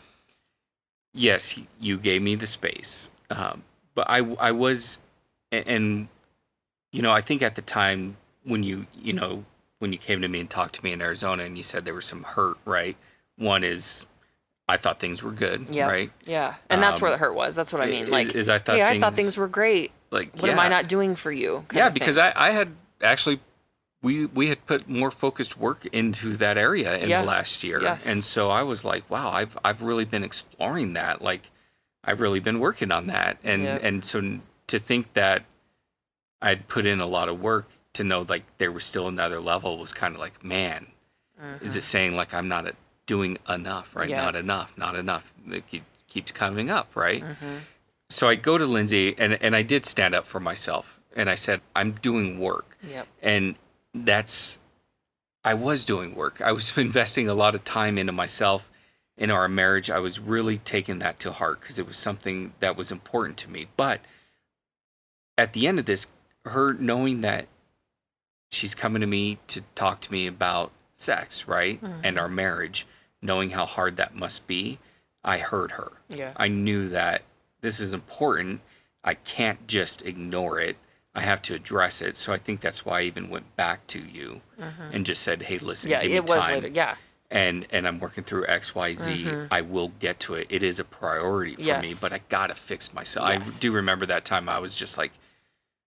Yes, you gave me the space, um, but I I was, a- and you know, I think at the time when you you know when you came to me and talked to me in Arizona and you said there was some hurt, right? One is I thought things were good, yeah. right? yeah. And that's where Um, the hurt was. That's what i mean. like is I thought hey i thought things- things were great. Like, what am i not doing for you yeah because I, I had actually we we had put more focused work into that area in Yeah. the last year. Yes. and so i was like wow i've i've really been exploring that. Like i've really been working on that. And and so to think that i'd put in a lot of work to know like there was still another level was kind of like man is it saying like i'm not doing enough right. Yeah. not enough not enough it keeps coming up right Mm-hmm. so I go to Lindsay and, and I did stand up for myself and I said, I'm doing work. Yep. And that's, I was doing work. I was (laughs) investing a lot of time into myself, in our marriage. I was really taking that to heart because it was something that was important to me. But at the end of this, her knowing that she's coming to me to talk to me about sex, right? And our marriage, knowing how hard that must be, I heard her. Yeah. I knew that this is important. I can't just ignore it. I have to address it. So I think that's why I even went back to you and just said, "Hey, listen, Mm-hmm. Yeah, give me it was time." later. Yeah. And and I'm working through X, Y, Z. I will get to it. It is a priority for me, Mm-hmm. But I gotta fix myself. Yes. I do remember that time. I was just like,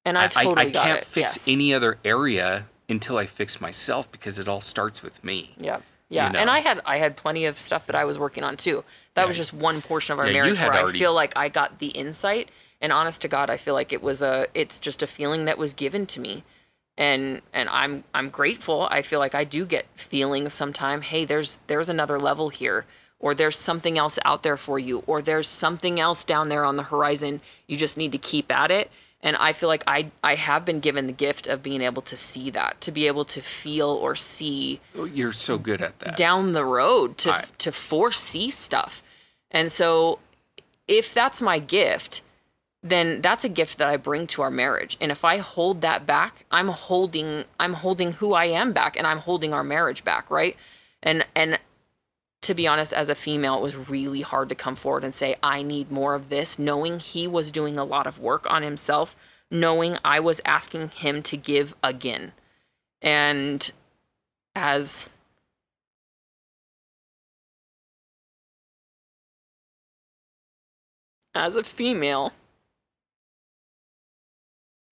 And I, totally I, got can't it. fix yes. any other area until I fix myself because it all starts with me. Yeah. Yeah, you know? and I had I had plenty of stuff that I was working on too. That was just one portion of our Yeah, you marriage had where already- I feel like I got the insight. And honest to God, I feel like it was a it's just a feeling that was given to me. And and I'm I'm grateful. I feel like I do get feelings sometime, hey, there's there's another level here or there's something else out there for you or there's something else down there on the horizon. You just need to keep at it. And I feel like I I have been given the gift of being able to see that, to be able to feel or see Oh, You're so good at that. down the road to I- to foresee stuff. And so if that's my gift, then that's a gift that I bring to our marriage. And if I hold that back, I'm holding I'm holding who I am back and I'm holding our marriage back, right? And and to be honest, as a female, it was really hard to come forward and say, I need more of this, knowing he was doing a lot of work on himself, knowing I was asking him to give again. And as as a female,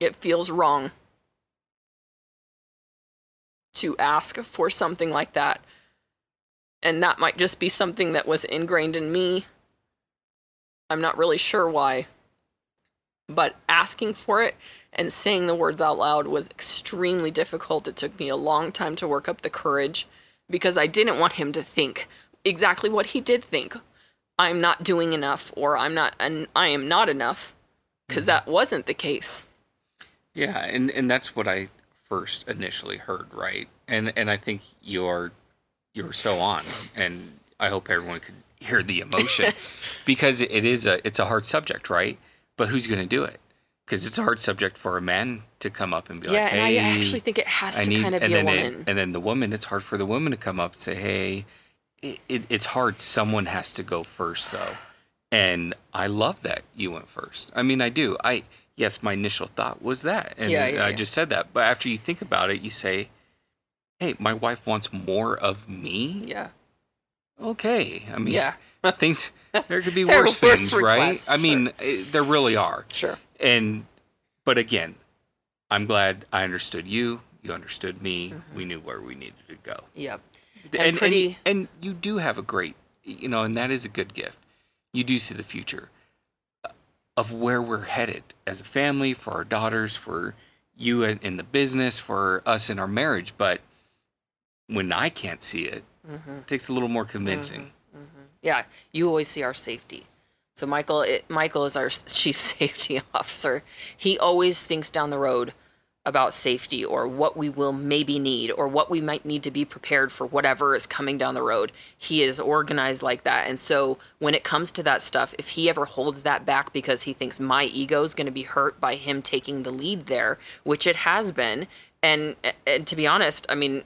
it feels wrong to ask for something like that. And that might just be something that was ingrained in me. I'm not really sure why. But asking for it and saying the words out loud was extremely difficult. It took me a long time to work up the courage because I didn't want him to think exactly what he did think. I'm not doing enough or I'm not and I am not enough because mm-hmm. that wasn't the case. Yeah, and and that's what I first initially heard, right? And and I think you're you're so on, and I hope everyone could hear the emotion (laughs) because it is a it's a hard subject, right? But who's going to do it? Because it's a hard subject for a man to come up and be yeah, like, and "Hey, I actually think it has I to need," kind of and be a then it- woman. and then the woman, it's hard for the woman to come up and say, "Hey." It, it, it's hard. Someone has to go first, though, and I love that you went first. I mean, I do. I yes, my initial thought was that, and Yeah, yeah, I yeah. just said that. But after you think about it, you say, "Hey, my wife wants more of me." yeah. Okay, I mean, Yeah. (laughs) things there could be (laughs) worse worse things, right? requests, I mean, eh, there really are. Sure. And but again, I'm glad I understood you. You understood me. Mm-hmm. We knew where we needed to go. Yep. And, And pretty- and and you do have a great, you know, and that is a good gift. You do see the future uh, of where we're headed as a family for our daughters, for you in the business, for us in our marriage. But when I can't see it, Mm-hmm. it takes a little more convincing. Yeah, you always see our safety. So Michael, it, Michael is our (laughs) chief safety (laughs) officer. He always thinks down the road about safety or what we will maybe need or what we might need to be prepared for whatever is coming down the road. He is organized like that. And so when it comes to that stuff, if he ever holds that back because he thinks my ego is going to be hurt by him taking the lead there, which it has been, and and to be honest, I mean,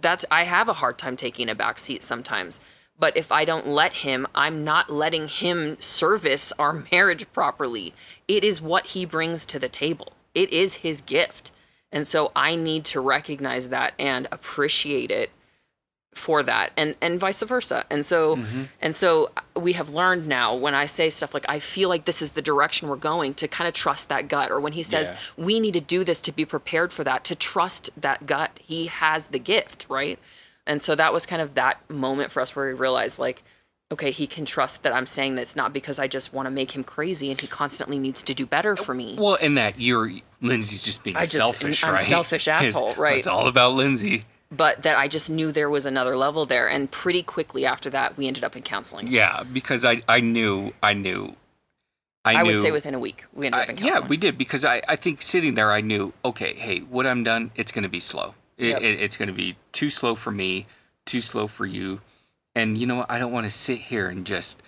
that's I have a hard time taking a back seat sometimes. But if I don't let him, I'm not letting him service our (laughs) marriage properly. It is what he brings to the table. It is his gift. And so I need to recognize that and appreciate it for that and and vice versa. And so mm-hmm. and so we have learned now when I say stuff like I feel like this is the direction we're going to kind of trust that gut or when he says Yeah. we need to do this to be prepared for that to trust that gut he has the gift right and so that was kind of that moment for us where we realized like okay he can trust that i'm saying this not because i just want to make him crazy and he constantly needs to do better for me Well, in that you're Lindsay's just being I just- selfish, I'm right? selfish (laughs) asshole, It's- right. It's all about Lindsay. But that i just knew there was another level there and pretty quickly after that we ended up in counseling Yeah, because I I knew I knew I, i, knew would say within a week we ended I- up in counseling yeah, we did because I, I think sitting there, I knew, okay, hey, what I'm done, it's going to be slow. It, Yep. it- it's going to be too slow for me, too slow for you. And you know what? I don't want to sit here and just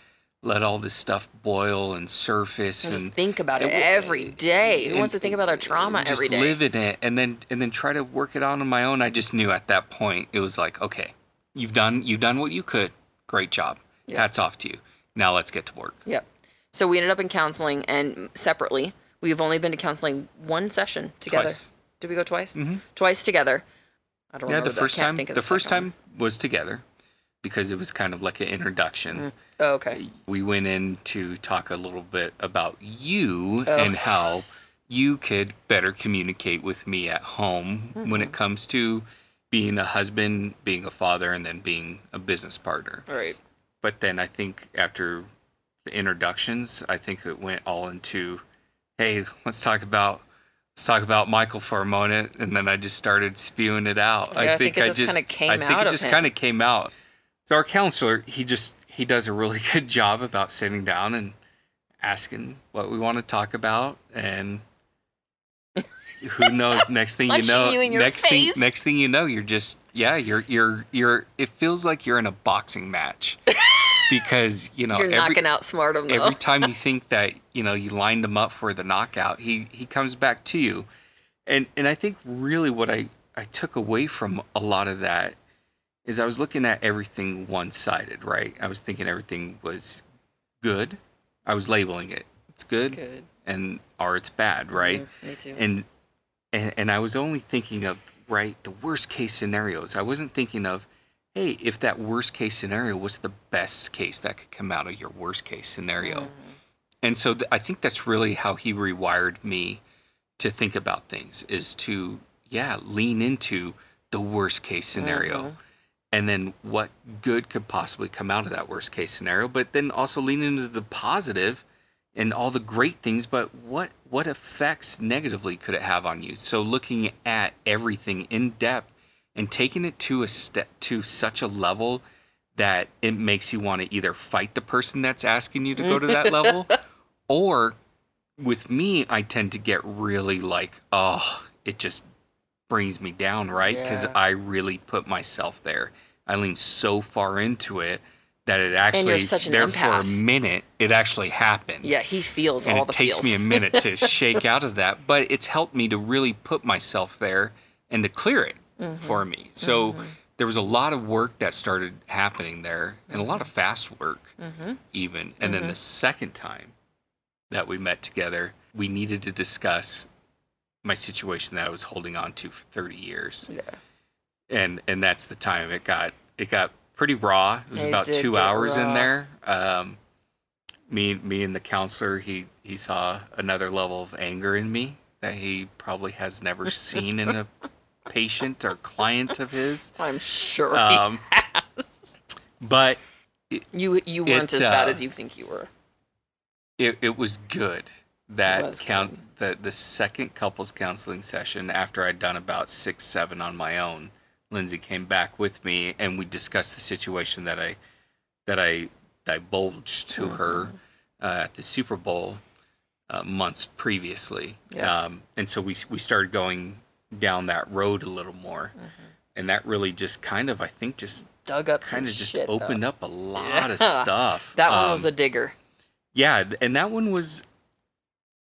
let all this stuff boil and surface And and just think about it and- every day who wants to think about their eh, trauma just every day live in it and then and then try to work it on on my own. I just knew at that point it was like, okay, you've done you've done what you could. Great job. Yeah. Hats off to you. Now let's get to work. Yep. So we ended up in counseling and separately. We've only been to counseling one session together. Twice. Did we go twice? Mm-hmm. Twice together. I don't Yeah, remember the first time the, of first time was together because it was kind of like an introduction. one. Oh, okay. We went in to talk a little bit about you Oh. and how you could better communicate with me at home when Mm-hmm. it comes to being a husband, being a father, and then being a business partner. Right. But then I think after the introductions, I think it went all into, hey, let's talk about let's talk about Michael for a moment, and then I just started spewing it out. Yeah, I think it just kinda came I think it of just kind of came out. So our counselor, he just he does a really (laughs) good job about sitting down and asking what we want to talk about, and (laughs) who knows? Next thing you know, you next face. thing next thing you know, you're just yeah, you're you're you're. It feels like you're in a boxing match (laughs) because you know You're every, knocking out Smartum though. every time you think that you know you lined him up for the knockout, he he comes back to you, and and I think really what I I took away from a lot of that is I was looking at everything one sided, right? I was thinking everything was good. I was labeling it. It's good, Good. and or it's bad, right? Me too. and and and I was only thinking of right the worst case scenarios. I wasn't thinking of hey, if that worst case scenario was the best case that could come out of your worst case scenario. Mm-hmm. And so th- I think that's really how he rewired me to think about things is to yeah, lean into the worst case scenario. Mm-hmm. And then what good could possibly come out of that worst case scenario, but then also lean into the positive and all the great things, but what what effects negatively could it have on you? So looking at everything in depth and taking it to a step to such a level that it makes you want to either fight the person that's asking you to go to that level (laughs) or with me I tend to get really like oh it just brings me down right because Yeah. I really put myself there I lean so far into it that it actually there for a minute it actually happened yeah, he feels and all it the takes feels. me a minute to (laughs) shake out of that but it's helped me to really put myself there and to clear it Mm-hmm. for me so there was a lot of work that started happening there and a lot of fast work Mm-hmm. even and then the second time that we met together we needed to discuss my situation that i was holding on to for 30 years yeah. and and that's the time it got it got pretty raw. It was It about two get hours in there. Um, me me and the counselor he he saw another level of anger in me that he probably has never (laughs) seen in a patient or client of his. I'm sure he Um, but You you weren't It, as bad uh, as you think you were. it, it was good that count the the second couples counseling session after I'd done about six seven on my own. Lindsay came back with me and we discussed the situation that I that I divulged to her uh, at the Super Bowl uh, months previously. Yeah. Um, and so we we started going down that road a little more, and that really just kind of I think just Dug up kind of just shit, though. opened up a lot of (laughs) stuff. That one was Um, a digger yeah, and that one was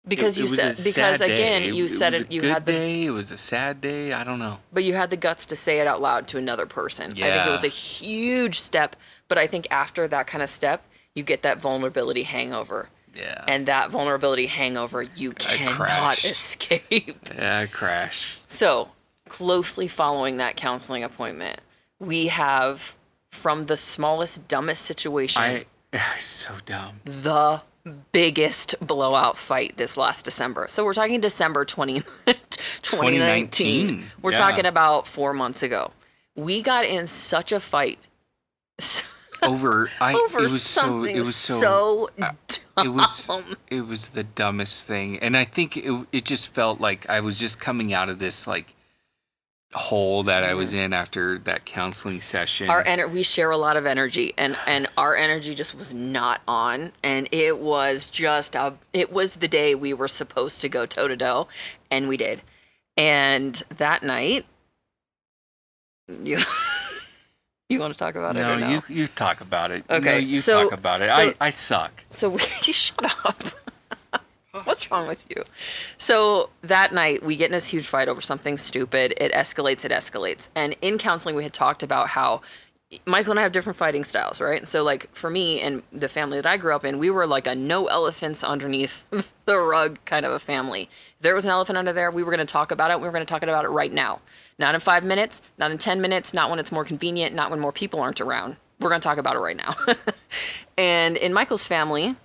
because it- you it said because again day. you said was it a you good had the day. It was a sad day. I don't know. but you had the guts to say it out loud to another person. I think it was a huge step, but I think after that kind of step, you get that vulnerability hangover. Yeah. And that vulnerability hangover you cannot escape. (laughs) yeah, I crash. So, closely following that counseling appointment, we have from the smallest, dumbest situation, I (sighs) so dumb. the biggest blowout fight this last December. So, we're talking December (laughs) 20, 2019. 2019, We're yeah. talking about four months ago. We got in such a fight (laughs) Over I over it was so it was so, so uh, it was it was the dumbest thing and i think it, it just felt like i was just coming out of this like hole that i was in after that counseling session. Our ener- we share a lot of energy and and our energy just was not on and it was just a it was the day we were supposed to go toe to toe and we did. And that night you (laughs) you want to talk about it no, or no? you you talk about it. No, Okay, you so- talk about it. so- i i suck. So (laughs) we, you shut up. (laughs) What's wrong with you? So that night we get in this huge fight over something stupid. It escalates, it escalates. And in counseling we had talked about how Michael and I have different fighting styles, right? And so like for me and the family that I grew up in, we were like a no elephants underneath (laughs) the rug kind of a family. If there was an elephant under there, we were going to talk about it. We were going to talk about it right now. Not in 5 minutes, not in 10 minutes, not when it's more convenient, not when more people aren't around. We're going to talk about it right now. (laughs) and in Michael's family,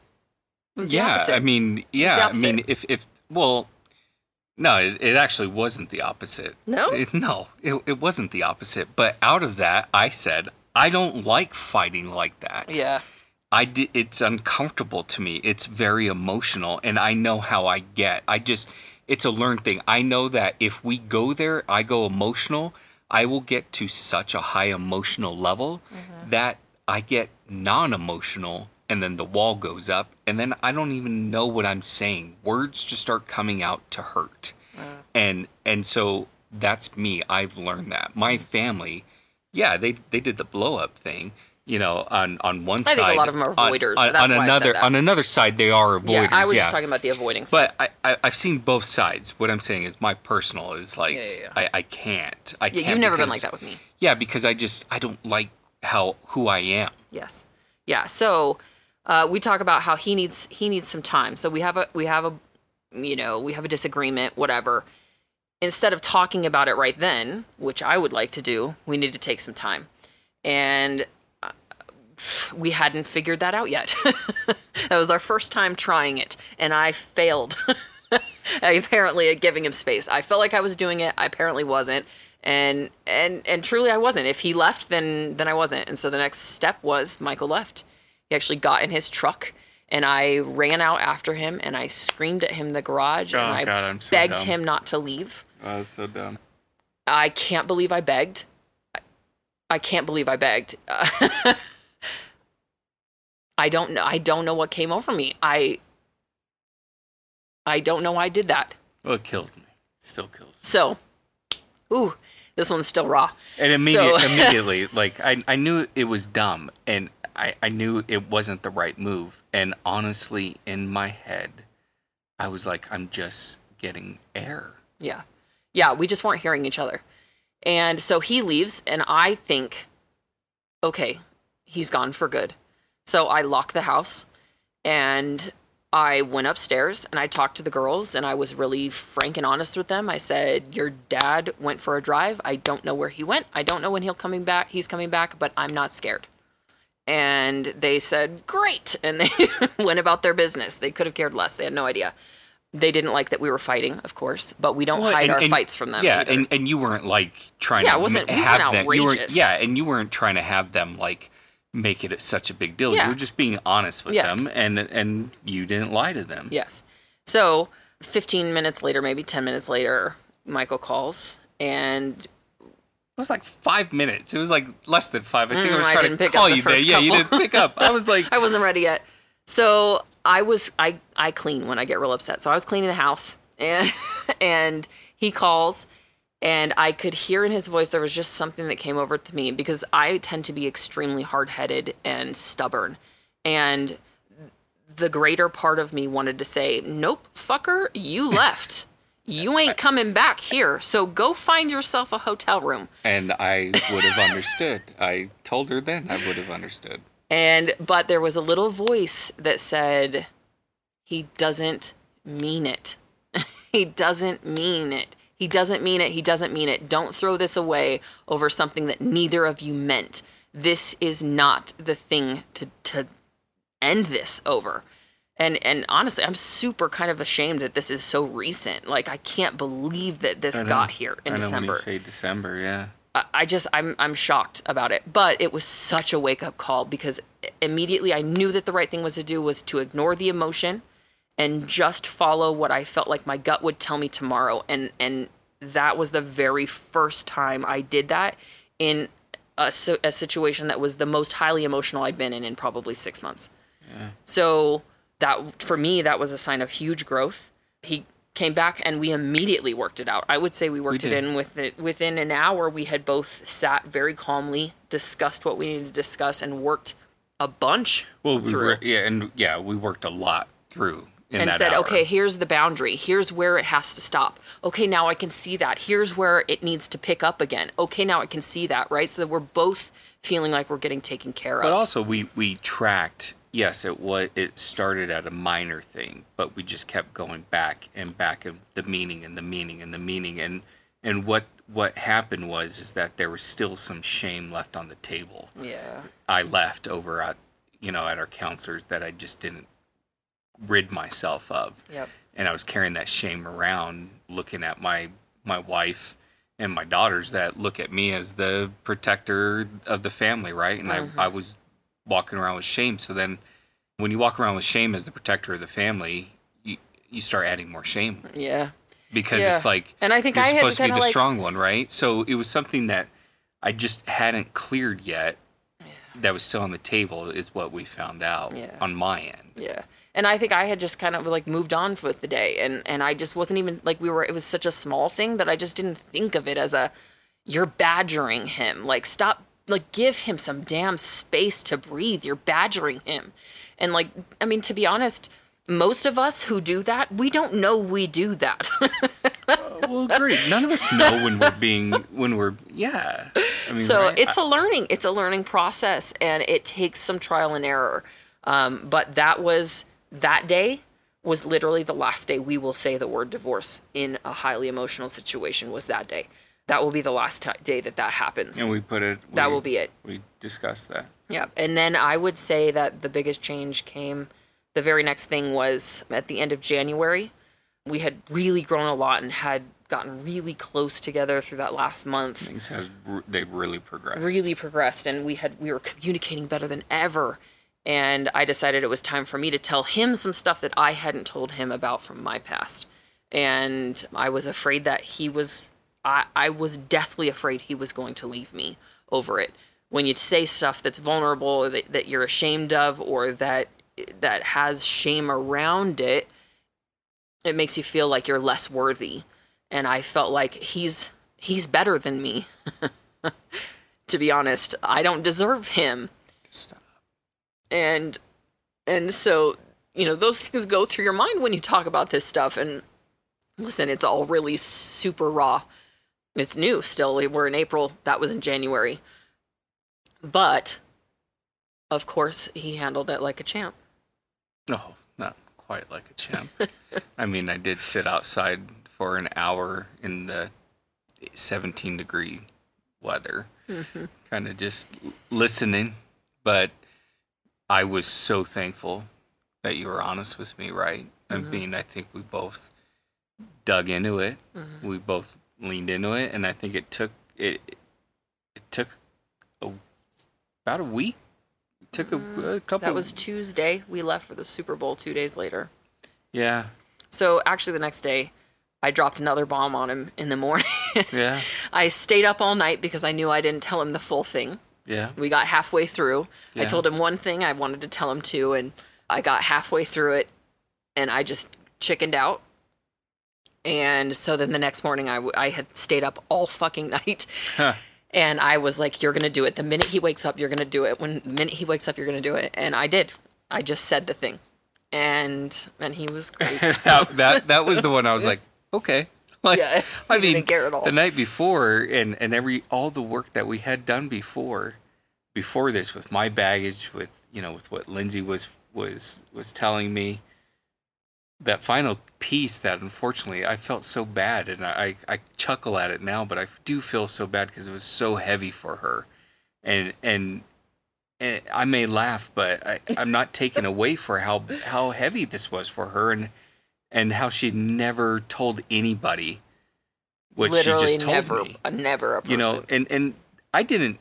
yeah i mean yeah i mean if if well No, it, it actually wasn't the opposite. No? It, no, it, it wasn't the opposite. But out of that, I said, I don't like fighting like that. Yeah. I di- it's uncomfortable to me. It's very emotional, and I know how I get. I just, it's a learned thing. I know that if we go there, I go emotional, I will get to such a high emotional level that I get non emotional, and then the wall goes up, and then I don't even know what I'm saying. Words just start coming out to hurt. And, and so that's me. I've learned that. My mm. family, yeah, they, they did the blow up thing. You know, on on one I side, think a lot of them are avoiders. On, That's on why I said another that. on another side, they are avoiders. Yeah, I was yeah. just talking about the avoiding side. But I, I I've seen both sides. What I'm saying is my personal is like Yeah, yeah. I, I can't. I yeah, can't you've never been like that with me. Yeah, because I just I don't like how who I am. Yes. Yeah. So uh, we talk about how he needs he needs some time. So we have a we have a you know we have a disagreement, whatever. Instead of talking about it right then, which I would like to do, we need to take some time. And uh, we hadn't figured that out yet. (laughs) that was our first time trying it, and I failed. (laughs) apparently at giving him space. I felt like I was doing it. I apparently wasn't. And and and truly I wasn't. If he left then then I wasn't. And so the next step was Michael left. He actually got in his truck and I ran out after him and I screamed at him in the garage Oh, and I God, so begged dumb. him not to leave. Oh, so dumb. I can't believe I begged. I- I can't believe I begged. (laughs) I don't know. I don't know what came over me. I I don't know why I did that. Well, it kills me. Still kills. Me. So, ooh, this one's still raw. And immediate, So- (laughs) immediately, like I, I knew it was dumb, and I, I knew it wasn't the right move. And honestly, in my head, I was like, I'm just getting air. Yeah. Yeah, we just weren't hearing each other. And so he leaves, and I think, okay, he's gone for good. So I locked the house and I went upstairs and I talked to the girls and I was really frank and honest with them. I said, Your dad went for a drive. I don't know where he went. I don't know when he'll coming back. He's coming back, but I'm not scared. And they said, Great. And they (laughs) went about their business. They could have cared less. They had no idea. They didn't like that we were fighting, of course, but we don't Well, hide and- our and- fights from them. Yeah, either. and, and you weren't like trying Yeah, to it wasn't- we have weren't them. You outrageous. yeah, and you weren't trying to have them like make it such a big deal. Yeah. You were just being honest with Yes. them, and and you didn't lie to them. Yes. So 15 minutes later, maybe 10 minutes later, Michael calls and It was like five minutes. It was like less than five. I think Mm, I was trying didn't to pick up call you there. first Yeah, you didn't pick up. I was like, (laughs) I wasn't ready yet. So I was I I clean when I get real upset. So I was cleaning the house and (laughs) and he calls and I could hear in his voice there was just something that came over to me because I tend to be extremely hard-headed and stubborn. And the greater part of me wanted to say, "Nope, fucker, you left. You ain't coming back here. So go find yourself a hotel room." and I would have understood. I told her then I would have understood. And but there was a little voice that said, "He doesn't mean it. (laughs) he doesn't mean it. He doesn't mean it. He doesn't mean it. Don't throw this away over something that neither of you meant. This is not the thing to to end this over." And and honestly, I'm super kind of ashamed that this is so recent. Like I can't believe that this got here in I know December. when you say December, yeah. I- I just I'm I'm shocked about it. But it was such a wake up call because immediately I knew that the right thing was to do was to ignore the emotion and just follow what I felt like my gut would tell me tomorrow. And and that was the very first time I did that in a, a situation that was the most highly emotional I'd been in in probably six months. Yeah. So that for me that was a sign of huge growth. He came back and we immediately worked it out. I would say we worked it in with it within an hour. We had both sat very calmly, discussed what we needed to discuss, and worked a bunch Well, we were, yeah, and yeah, we worked a lot through in and said, hour. okay, here's the boundary. Here's where it has to stop. Okay, now I can see that. Here's where it needs to pick up again. Okay, now I can see that, right? So that we're both feeling like we're getting taken care of. But also, we we tracked. Yes, it was. It started at a minor thing, but we just kept going back and back of the meaning and the meaning and the meaning and and what what happened was is that there was still some shame left on the table. yeah. I left over at you know at our counselors that I just didn't rid myself of. Yep. and I was carrying that shame around, looking at my my wife and my daughters that look at me as the protector of the family, right? And I, mm-hmm. I was walking around with shame. So then, when you walk around with shame as the protector of the family, you you start adding more shame Yeah. because Yeah. it's like And I think you're I had supposed to be the like- strong one, right? So it was something that I just hadn't cleared yet. That was still on the table, is what we found out Yeah. on my end. Yeah. And I think I had just kind of like moved on with the day and and I just wasn't even like we were it was such a small thing that I just didn't think of it as a you're badgering him. Like stop like give him some damn space to breathe. You're badgering him. And like I mean to be honest, most of us who do that, we don't know we do that. (laughs) Well, great. None of us know when we're being when we're yeah. I mean, so right? it's a learning it's a learning process and it takes some trial and error um, but that was that day was literally the last day we will say the word divorce in a highly emotional situation was that day that will be the last ti day that that happens and we put it. that we- will be it We discussed that. yeah and then i would say that the biggest change came the very next thing was at the end of january we had really grown a lot and had gotten really close together through that last month Things has they really progressed. really progressed and we had we were communicating better than ever and i decided it was time for me to tell him some stuff that i hadn't told him about from my past and i was afraid that he was i, I was deathly afraid he was going to leave me over it. When you say stuff that's vulnerable that, that you're ashamed of or that that has shame around it it makes you feel like you're less worthy. And i felt like he's he's better than me. (laughs) To be honest i don't deserve him. Stop. and and so you know those (laughs) things go through your mind when you talk about this stuff. And listen it's all really super raw it's new still we're in april that was in january but of course he handled it like a champ No, not quite like a champ. I mean, I did sit outside for an hour in the 17 degree weather, mm-hmm. kind of just listening. But I was so thankful that you were honest with me, right? I mm-hmm. mean, I think we both dug into it. Mm-hmm. We both leaned into it, and I think it took it. It took a, about a week. It took a, a mm-hmm. couple. that was tuesday we left for the super bowl two days later yeah, so actually the next day i dropped another bomb on him in the morning (laughs) yeah, i stayed up all night because i knew i didn't tell him the full thing yeah. we got halfway through. Yeah. I told him one thing I wanted to tell him two, and I got halfway through it, and I just chickened out. And so then the next morning, I, w- I had stayed up all fucking night. Huh. And I was like, "You're gonna do it. The minute he wakes up, you're gonna do it. When the minute he wakes up, you're gonna do it." And I did. I just said the thing, and and he was great. (laughs) that, that that was the one I was like, okay. (laughs) Like, (laughs) Yeah, I mean, didn't care at all. the night before, and and every all the work that we had done before, before this, with my baggage, with you know, with what Lindsay was was was telling me, that final piece that unfortunately I felt so bad, and I I chuckle at it now, but I do feel so bad because it was so heavy for her, and and. And I may laugh, but I, I'm not taken away for how how heavy this was for her, and and how she never told anybody what Literally she just told never, me. never a person. You know, and and I didn't,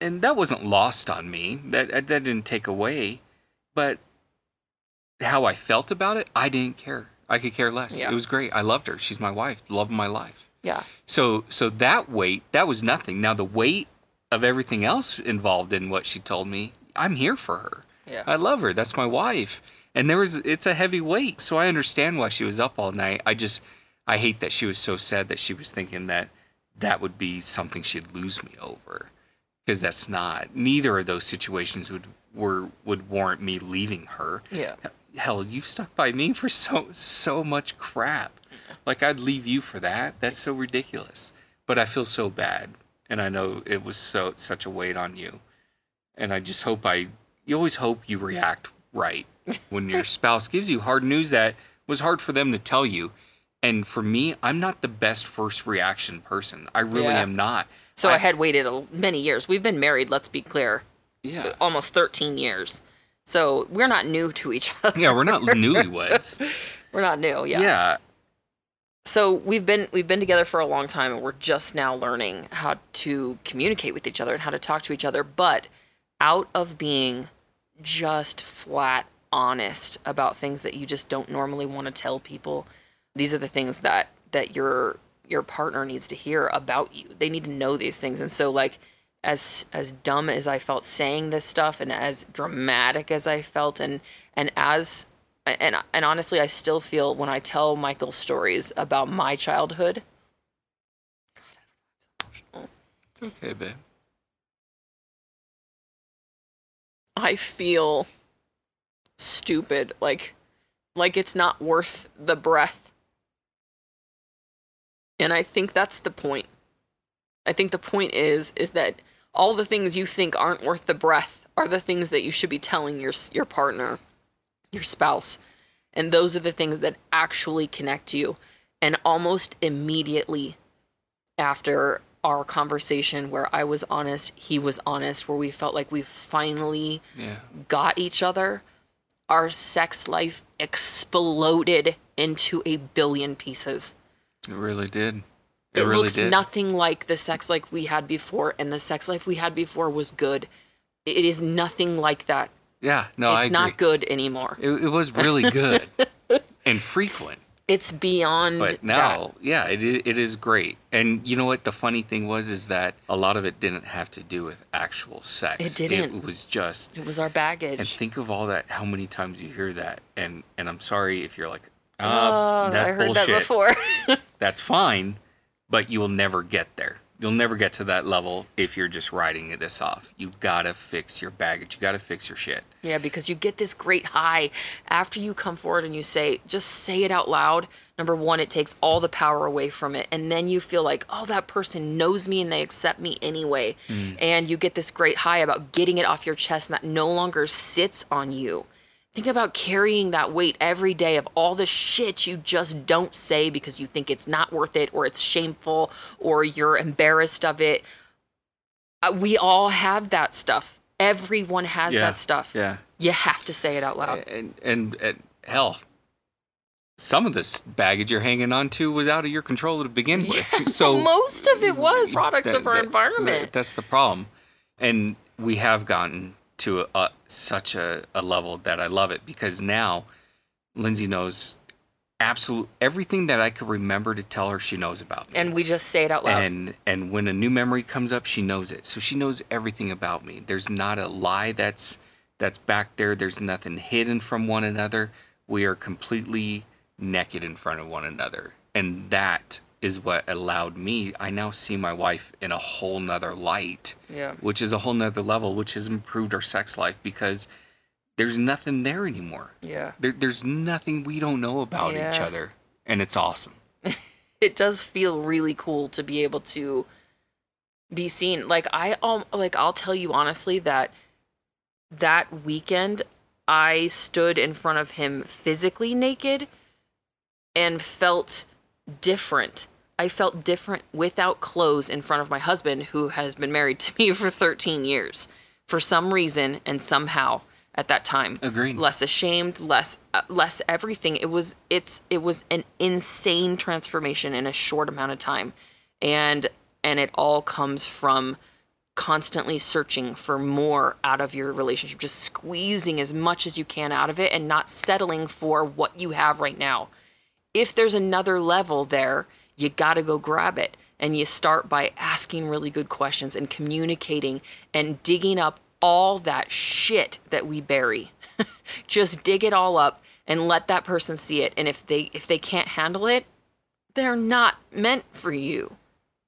and that wasn't lost on me. That that didn't take away, but how I felt about it, I didn't care. I could care less. Yeah. It was great. I loved her. She's my wife. Love of my life. yeah, So so that weight, that was nothing. Now the weight of everything else involved in what she told me, I'm here for her. Yeah. I love her. That's my wife. And there was it's a heavy weight. So I understand why she was up all night. I just I hate that she was so sad that she was thinking that that would be something she'd lose me over. Because that's not. Neither of those situations would were would warrant me leaving her yeah. Hell you've stuck by me for so so much crap like i'd leave you for that that's so ridiculous but i feel so bad and i know it was so such a weight on you and i just hope i you always hope you react right (laughs) when your spouse gives you hard news that was hard for them to tell you and for me i'm not the best first reaction person i really Yeah. am not So I, had waited a, many years. We've been married. Let's be clear. yeah almost 13 years. So we're not new to each (laughs) other. yeah we're not newlyweds (laughs) We're not new. Yeah. yeah. So we've been we've been together for a long time, and we're just now learning how to communicate with each other and how to talk to each other. But out of being just flat honest about things that you just don't normally want to tell people, these are the things that that your your partner needs to hear about you. They need to know these things. And so like as as dumb as I felt saying this stuff and as dramatic as I felt and and as and and honestly I still feel when I tell Michael stories about my childhood. It's okay, babe. I feel stupid like like it's not worth the breath. And I think that's the point. I think the point is is that all the things you think aren't worth the breath are the things that you should be telling your your partner, your spouse. And those are the things that actually connect you. And almost immediately after our conversation where I was honest, he was honest, where we felt like we finally Yeah. got each other, our sex life exploded into a billion pieces. It really did. It, It, really looks did. nothing like the sex life we had before, and the sex life we had before was good. It is nothing like that. yeah. No, I it's agree. not good anymore. It, it was really good (laughs) and frequent. It's beyond But that. now, yeah, it, it is great. And you know what? The funny thing was is that a lot of it didn't have to do with actual sex. It didn't. It was just It was our baggage. And think of all that, how many times you hear that. And and I'm sorry if you're like, uh, oh, that's I heard bullshit. that before. (laughs) That's fine, but you will never get there. You'll never get to that level if you're just writing this off. You gotta fix your baggage. You gotta fix your shit. Yeah, because you get this great high after you come forward and you say, just say it out loud. Number one, it takes all the power away from it. And then you feel like, oh, that person knows me and they accept me anyway. Mm. And you get this great high about getting it off your chest and that no longer sits on you. Think about carrying that weight every day of all the shit you just don't say because you think it's not worth it or it's shameful or you're embarrassed of it. Uh, we all have that stuff. Everyone has Yeah, that stuff. Yeah. You have to say it out loud. And, and and hell, some of this baggage you're hanging on to was out of your control to begin (laughs) with. Yeah, (laughs) So most of it was products that- of our that- environment. that- that's the problem, and we have gotten to a, a, such a, a level that I love it because now Lindsay knows absolute everything that I could remember to tell her. She knows about me, and we just say it out loud. and and when a new memory comes up, she knows it. So she knows everything about me. There's not a lie that's that's back there. There's nothing hidden from one another. We are completely naked in front of one another, and that is what allowed me. I now see my wife in a whole nother light, yeah. which is a whole nother level, which has improved our sex life because there's nothing there anymore. Yeah. There, there's nothing we don't know about each other, and it's awesome. (laughs) It does feel really cool to be able to be seen. Like I um like I'll tell you honestly that that weekend I stood in front of him physically naked and felt different. I felt different without clothes in front of my husband who has been married to (laughs) me for 13 years. For some reason and somehow at that time. Agreed. Less ashamed, less uh, less everything. It was it's it was an insane transformation in a short amount of time. And and it all comes from constantly searching for more out of your relationship, just squeezing as much as you can out of it and not settling for what you have right now. If there's another level there, you got to go grab it. And you start by asking really good questions and communicating and digging up all that shit that we bury. (laughs) just dig it all up and let that person see it. And if they if they can't handle it, they're not meant for you.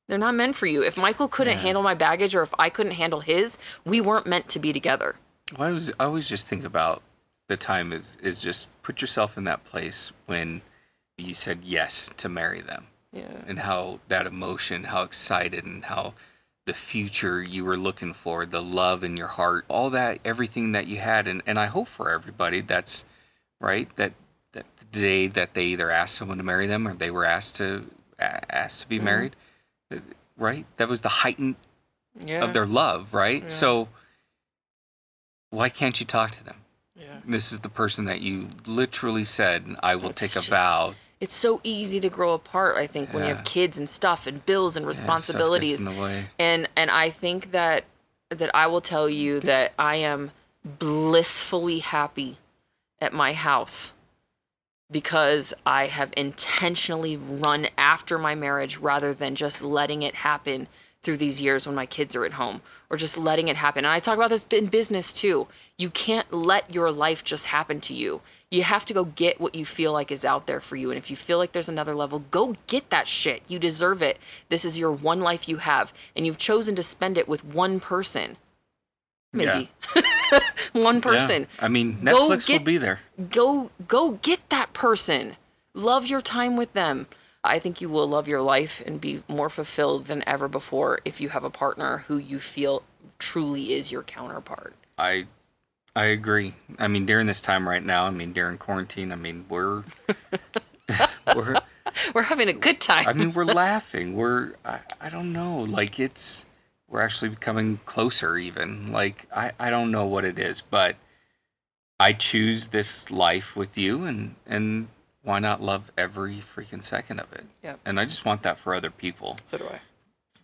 They're not meant for you. If Michael couldn't handle my baggage or if I couldn't handle his, we weren't meant to be together. Well, I was I always just think about the time is is just put yourself in that place when you said yes to marry them Yeah. and how that emotion, how excited and how the future you were looking for, the love in your heart, all that everything that you had and, and I hope for everybody that's right that that the day that they either asked someone to marry them or they were asked to asked to be married, uh, right? That was the heightened Yeah. of their love, right? Yeah. So why can't you talk to them? Yeah. This is the person that you literally said, I will It's take a just- vow. It's so easy to grow apart, I think, when you have kids and stuff and bills and Yeah, responsibilities. way. and and I think that that I will tell you that I am blissfully happy at my house because I have intentionally run after my marriage rather than just letting it happen through these years when my kids are at home or just letting it happen. And I talk about this in business too. You can't let your life just happen to you. You have to go get what you feel like is out there for you. And if you feel like there's another level, go get that shit. You deserve it. This is your one life you have, and you've chosen to spend it with one person. Maybe. (laughs) one Yeah. person I mean, Netflix will get- be there. go go get that person love your time with them i think you will love your life and be more fulfilled than ever before if you have a partner who you feel truly is your counterpart I I agree. I mean, during this time right now, I mean, during quarantine, I mean, we're (laughs) we're we're having a good time I mean, we're laughing. We're I, I don't know, like it's we're actually becoming closer even. Like I I don't know what it is, but I choose this life with you and and why not love every freaking second of it? Yep. And I just want that for other people. so do i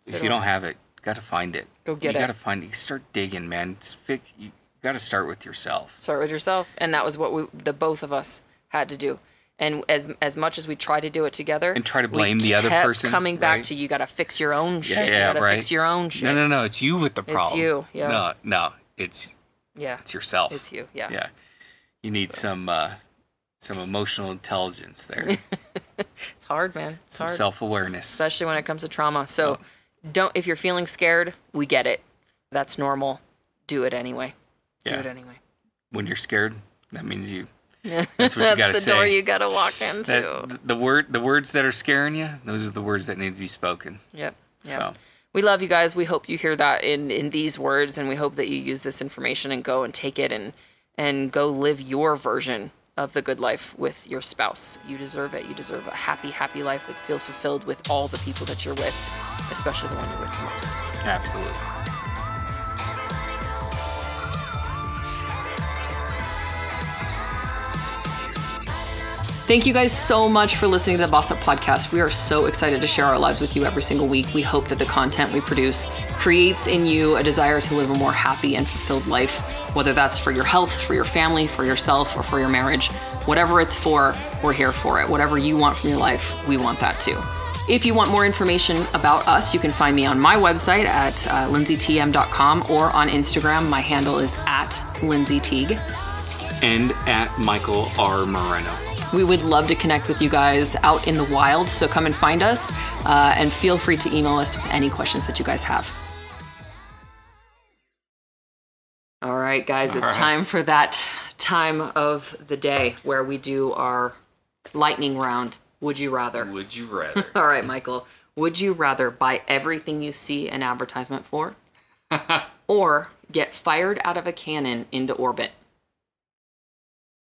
So if do you I. don't have it, got to find it. Go get you it. You got to find it. You start digging, man. It's fix you got to start with yourself. start with yourself and that was what we the both of us had to do and as as much as we try to do it together And try to blame the other person, coming back right? to you got to fix your own shit Yeah, yeah, you got to right. fix your own shit No, no, no. It's you with the problem. It's you, yeah. No, no. It's yeah it's yourself. it's you yeah Yeah. You need some uh some emotional intelligence there. (laughs) it's hard man it's some hard self-awareness. especially when it comes to trauma. So don't if you're feeling scared, we get it. That's normal. Do it anyway. Do it anyway. when you're scared, that means you That's (laughs) That's what you gotta say. the door you gotta walk into. that's the- the word the words that are scaring you, those are the words that need to be spoken. Yep. Yep. So We love you guys. We hope you hear that in in these words, and we hope that you use this information and go and take it and and go live your version of the good life with your spouse. You deserve it. You deserve a happy, happy life that feels fulfilled with all the people that you're with, especially the one you're with most. absolutely. Thank you guys so much for listening to the Boss Up Podcast. We are so excited to share our lives with you every single week. We hope that the content we produce creates in you a desire to live a more happy and fulfilled life, whether that's for your health, for your family, for yourself, or for your marriage. Whatever it's for, we're here for it. Whatever you want from your life, we want that too. If you want more information about us, you can find me on my website at uh, lindsaytm.com or on Instagram. My handle is at Lindsay Teague. And at Michael R. Moreno. We would love to connect with you guys out in the wild, so come and find us uh, and feel free to email us with any questions that you guys have. All right, guys, it's right. time for that time of the day where we do our lightning round. Would you rather? Would you (laughs) rather? All right, Michael. Would you rather buy everything you see an advertisement for (laughs) or get fired out of a cannon into orbit?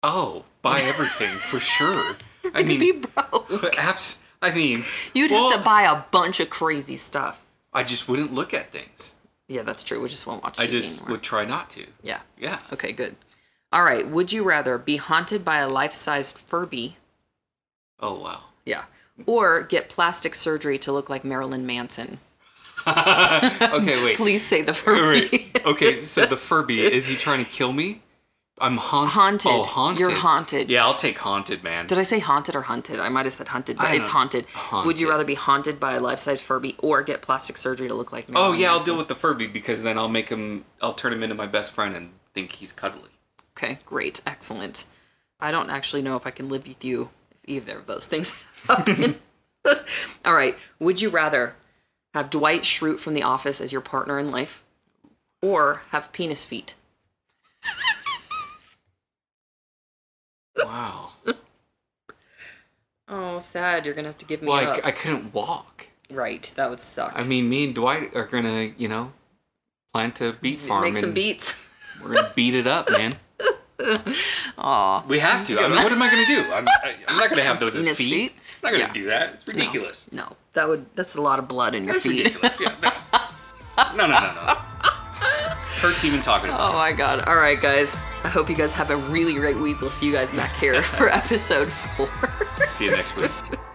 oh, buy everything for sure. (laughs) I mean, Be broke. (laughs) abs- I mean, You'd well, have to buy a bunch of crazy stuff. I just wouldn't look at things. Yeah, that's true. We just won't watch. I just anymore. would try not to. Yeah. Yeah. Okay. Good. All right. Would you rather be haunted by a life-sized Furby? Oh wow. Yeah. Or get plastic surgery to look like Marilyn Manson? (laughs) Okay, wait. Please say the Furby. Wait. Okay, so the Furby is he trying to kill me? I'm haunted. Haunted. Oh, haunted. You're haunted. Yeah, I'll take haunted, man. Did I say haunted or hunted? I might have said hunted, but it's don't- haunted. Would you rather be haunted by a life-sized Furby or get plastic surgery to look like me? oh yeah, I'll deal with the Furby because then I'll make him. I'll turn him into my best friend and think he's cuddly. Okay, great, excellent. I don't actually know if I can live with you if either of those things happen. (laughs) All right, would you rather have Dwight Schrute from The Office as your partner in life, or have penis feet? (laughs) Wow. (laughs) Oh, sad. You're gonna have to give me well, up. I, I couldn't walk. right, that would suck. I mean, me and Dwight are gonna, you know, plant a beet farm and Make some beats. we're gonna beat it up, man. (laughs) Aw. We have to. I mean, what am I gonna do? I'm, I, I'm not gonna have those as feet. feet? I'm not gonna Yeah. do that. It's ridiculous. No, that would. That's a lot of blood in your That's feet. ridiculous. Yeah. No. (laughs) no, no, no, no. Hurts even talking about. Oh my god. All right, guys. I hope you guys have a really great week. We'll see you guys back here (laughs) for episode four. See you next week. (laughs)